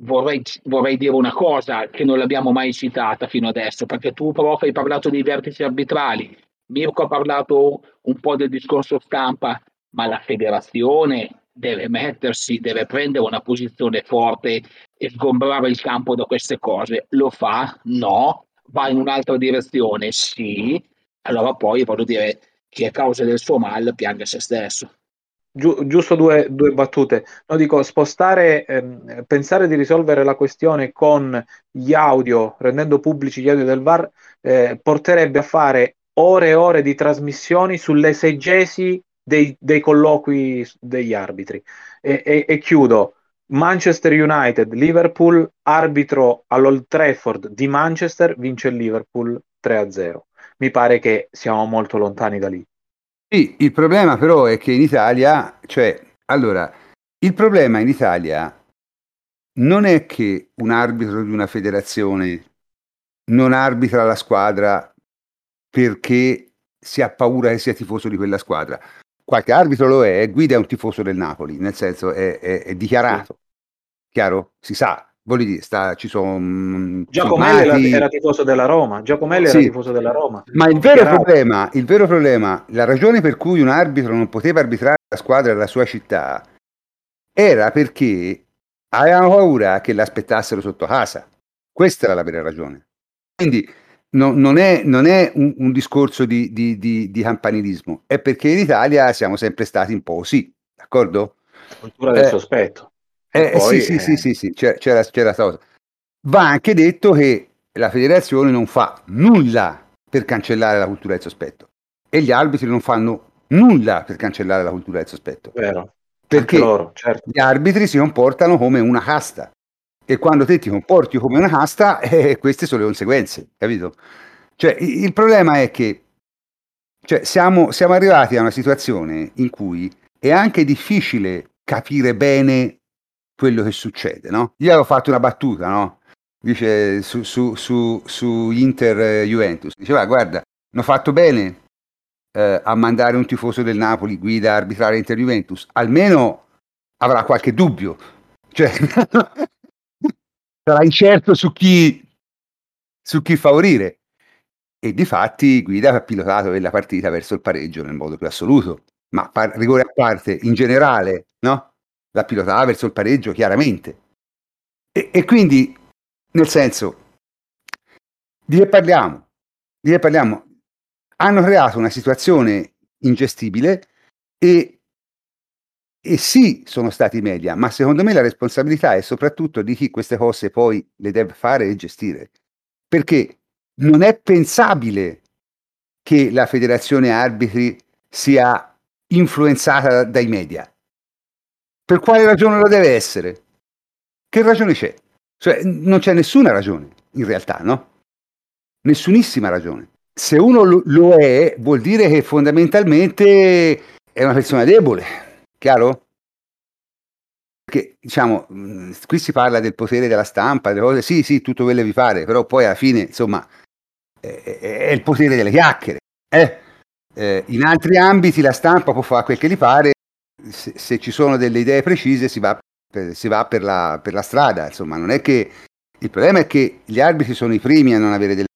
vorrei, vorrei, dire una cosa che non l'abbiamo mai citata fino adesso, perché tu, prof, hai parlato dei vertici arbitrali, Mirko ha parlato un po' del discorso stampa, ma la federazione deve mettersi, deve prendere una posizione forte e sgombrare il campo da queste cose. Lo fa? No. Va in un'altra direzione? Sì. Allora poi voglio dire, chi è causa del suo mal piange se stesso. Giu- giusto due, due, battute. No, dico, spostare, ehm, pensare di risolvere la questione con gli audio, rendendo pubblici gli audio del VAR, eh, porterebbe a fare ore e ore di trasmissioni sull'esegesi dei, dei colloqui degli arbitri. E, e, e, chiudo. Manchester United, Liverpool, arbitro all'Old Trafford di Manchester, vince il Liverpool 3-0. Mi pare che siamo molto lontani da lì. Sì, il problema però è che in Italia, cioè, allora, il problema in Italia non è che un arbitro di una federazione non arbitra la squadra perché si ha paura che sia tifoso di quella squadra. Qualche arbitro lo è, Guida è un tifoso del Napoli, nel senso è, è, è dichiarato, sì. chiaro? Si sa, voglio dire, sta, ci sono... Mm, Giacomelli era, era, tifoso della Roma, Giacomelli sì. era tifoso della Roma. Ma il vero, problema, il vero problema, la ragione per cui un arbitro non poteva arbitrare la squadra della sua città era perché avevano paura che l'aspettassero sotto casa. Questa era la vera ragione. Quindi no, non è, non è un, un, discorso di, di, di, di, campanilismo, è perché in Italia siamo sempre stati un po' così, d'accordo? Cultura del eh, sospetto. Eh, poi, sì, sì, sì, sì, c'era, c'era, c'era cosa. Va anche detto che la federazione non fa nulla per cancellare la cultura del sospetto e gli arbitri non fanno nulla per cancellare la cultura del sospetto. Vero. Perché loro, certo. gli arbitri si comportano come una casta e quando te ti comporti come una casta, *laughs* eh, queste sono le conseguenze, capito? Cioè, il problema è che cioè, siamo, siamo arrivati a una situazione in cui è anche difficile capire bene quello che succede, no? Io avevo fatto una battuta, no? Dice su, su, su, su Inter eh, Juventus, diceva guarda, hanno fatto bene eh, a mandare un tifoso del Napoli guida a arbitrare Inter Juventus, almeno avrà qualche dubbio, cioè *laughs* sarà incerto su chi, su chi favorire. E di fatti Guida ha pilotato la partita verso il pareggio nel modo più assoluto, ma par- rigore a parte in generale, no? La pilotava verso il pareggio chiaramente. E, e quindi, nel senso, di che parliamo? Di che parliamo? Hanno creato una situazione ingestibile e, e sì, sono stati i media, ma secondo me la responsabilità è soprattutto di chi queste cose poi le deve fare e gestire. Perché non è pensabile che la federazione arbitri sia influenzata dai media. Per quale ragione lo deve essere? Che ragione c'è? Cioè, non c'è nessuna ragione, in realtà, no? Nessunissima ragione. Se uno lo, è, vuol dire che fondamentalmente è una persona debole, chiaro? Perché, diciamo, qui si parla del potere della stampa, delle cose, sì, sì, tutto quello vi pare, però poi alla fine, insomma, è, è il potere delle chiacchiere. Eh? Eh, in altri ambiti la stampa può fare quel che gli pare, se, se ci sono delle idee precise si va, per, si va per, la, per, la, strada, insomma, non è che... Il problema è che gli arbitri sono i primi a non avere delle...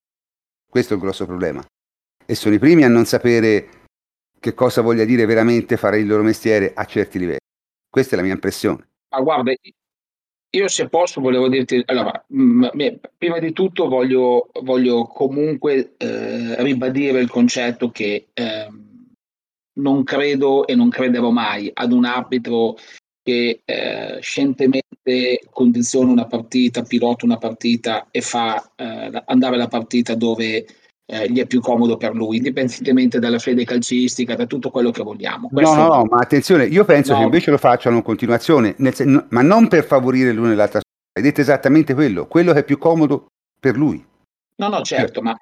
Questo è il grosso problema. E sono i primi a non sapere che cosa voglia dire veramente fare il loro mestiere a certi livelli. Questa è la mia impressione. Ma guarda, io se posso volevo dirti, allora, mh, prima di tutto voglio, voglio comunque eh, ribadire il concetto che eh, non credo e non crederò mai ad un arbitro che eh, scientemente condiziona una partita, pilota una partita e fa eh, andare la partita dove eh, gli è più comodo per lui, indipendentemente dalla fede calcistica, da tutto quello che vogliamo. Questo... No, no, no, ma attenzione, io penso no. che invece lo facciano in continuazione, sen- ma non per favorire l'una e l'altra. Hai detto esattamente quello, quello che è più comodo per lui. No, no, certo, ma...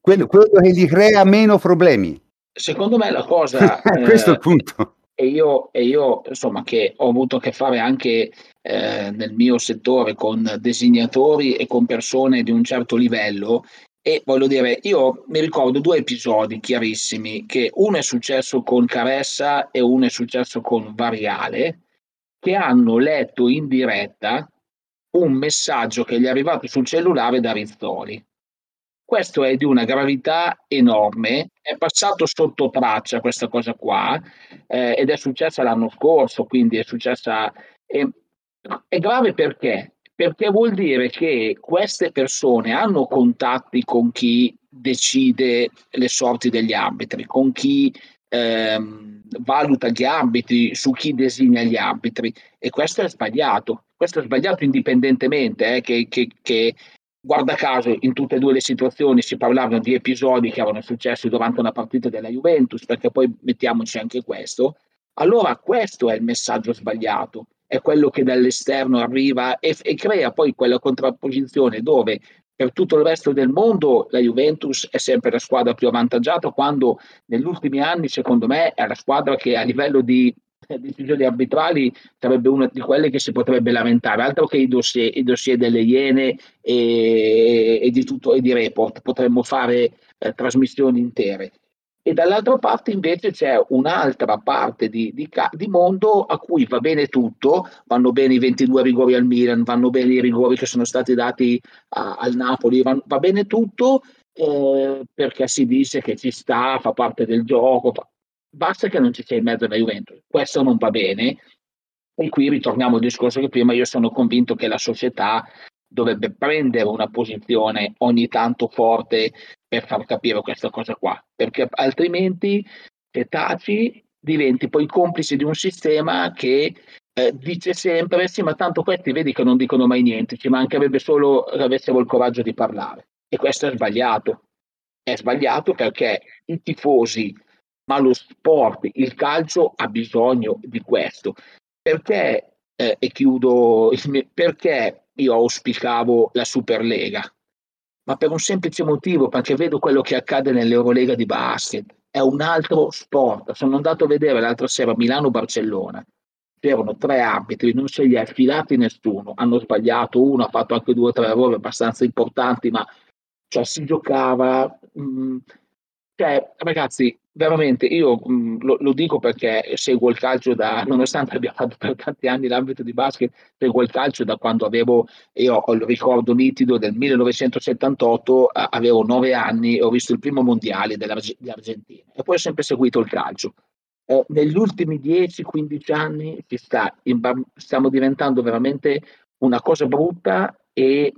Quello, quello che gli crea meno problemi. Secondo me la cosa... *laughs* Questo eh, è il punto. E io, e io, insomma, che ho avuto a che fare anche eh, nel mio settore con designatori e con persone di un certo livello, e voglio dire, io mi ricordo due episodi chiarissimi, che uno è successo con Caressa e uno è successo con Variale, che hanno letto in diretta un messaggio che gli è arrivato sul cellulare da Rizzoli. Questo è di una gravità enorme, è passato sotto traccia questa cosa qua eh, ed è successa l'anno scorso, quindi è successa... Eh, è grave perché? perché vuol dire che queste persone hanno contatti con chi decide le sorti degli arbitri, con chi ehm, valuta gli arbitri, su chi designa gli arbitri e questo è sbagliato. Questo è sbagliato indipendentemente eh, che, che, che guarda caso in tutte e due le situazioni si parlavano di episodi che erano successi durante una partita della Juventus, perché poi mettiamoci anche questo. Allora questo è il messaggio sbagliato è quello che dall'esterno arriva e, e crea poi quella contrapposizione dove per tutto il resto del mondo la Juventus è sempre la squadra più avvantaggiata quando negli ultimi anni secondo me è la squadra che a livello di decisioni arbitrali sarebbe una di quelle che si potrebbe lamentare, altro che i dossier, i dossier delle Iene e, e, di tutto e di report, potremmo fare eh, trasmissioni intere. E dall'altra parte invece c'è un'altra parte di, di, di, mondo a cui va bene tutto, vanno bene i 22 rigori al Milan, vanno bene i rigori che sono stati dati a, al Napoli, va, va bene tutto eh, perché si dice che ci sta, fa parte del gioco, fa... basta che non ci sia in mezzo alla Juventus, questo non va bene. E qui ritorniamo al discorso che prima. Io sono convinto che la società dovrebbe prendere una posizione ogni tanto forte per far capire questa cosa qua, perché altrimenti se taci diventi poi complice di un sistema che eh, dice sempre sì ma tanto questi vedi che non dicono mai niente, ci mancherebbe solo che avessero il coraggio di parlare. E questo è sbagliato, è sbagliato perché i tifosi, ma lo sport, il calcio ha bisogno di questo, perché eh, e chiudo, perché io auspicavo la Superlega, ma per un semplice motivo, perché vedo quello che accade nell'Eurolega di basket. È un altro sport. Sono andato a vedere l'altra sera Milano-Barcellona. C'erano tre arbitri, non se li ha affilati nessuno. Hanno sbagliato uno, ha fatto anche due o tre errori abbastanza importanti, ma cioè, si giocava. Mh, mm, cioè, ragazzi, veramente io mh, mm, lo, lo, dico perché seguo il calcio da, *laughs* nonostante abbia fatto per tanti anni l'ambito di basket, seguo il calcio da quando avevo, io ho il ricordo nitido del 1978, a, avevo nove anni e ho visto il primo mondiale dell'Argentina e poi ho sempre seguito il calcio. Eh, negli ultimi 10-15 anni sta, in, stiamo diventando veramente una cosa brutta e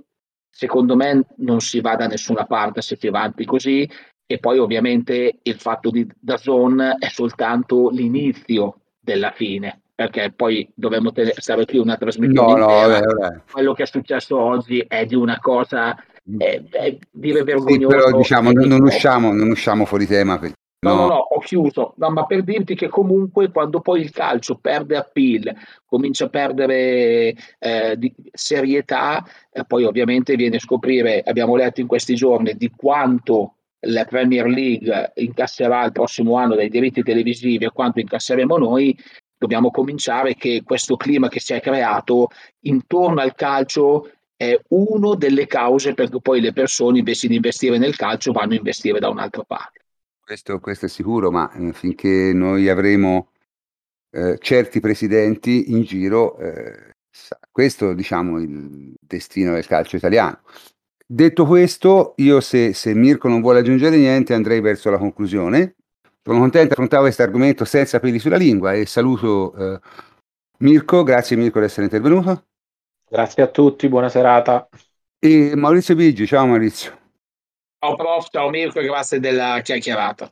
secondo me non si va da nessuna parte se si avanti così e poi ovviamente il fatto di Dazon è soltanto l'inizio della fine perché poi dovremmo stare qui una trasmissione no, no, vabbè, vabbè. quello che è successo oggi è di una cosa è, è dire vergognoso sì, però diciamo non, non, usciamo, non usciamo fuori tema No, no, no, ho chiuso, no, ma per dirti che comunque quando poi il calcio perde appeal, comincia a perdere eh, di serietà, eh, poi ovviamente viene a scoprire, abbiamo letto in questi giorni, di quanto la Premier League incasserà il prossimo anno dai diritti televisivi e quanto incasseremo noi, dobbiamo cominciare che questo clima che si è creato intorno al calcio è una delle cause per cui poi le persone invece di investire nel calcio vanno a investire da un'altra parte. Questo, questo è sicuro, ma eh, finché noi avremo eh, certi presidenti in giro, eh, questo diciamo il destino del calcio italiano. Detto questo, io se, se Mirko non vuole aggiungere niente andrei verso la conclusione. Sono contento di affrontare questo argomento senza peli sulla lingua e saluto eh, Mirko, grazie Mirko di essere intervenuto. Grazie a tutti, buona serata. E Maurizio Bigi, ciao Maurizio. Ciao prof, ciao Mirko, grazie della chiacchierata.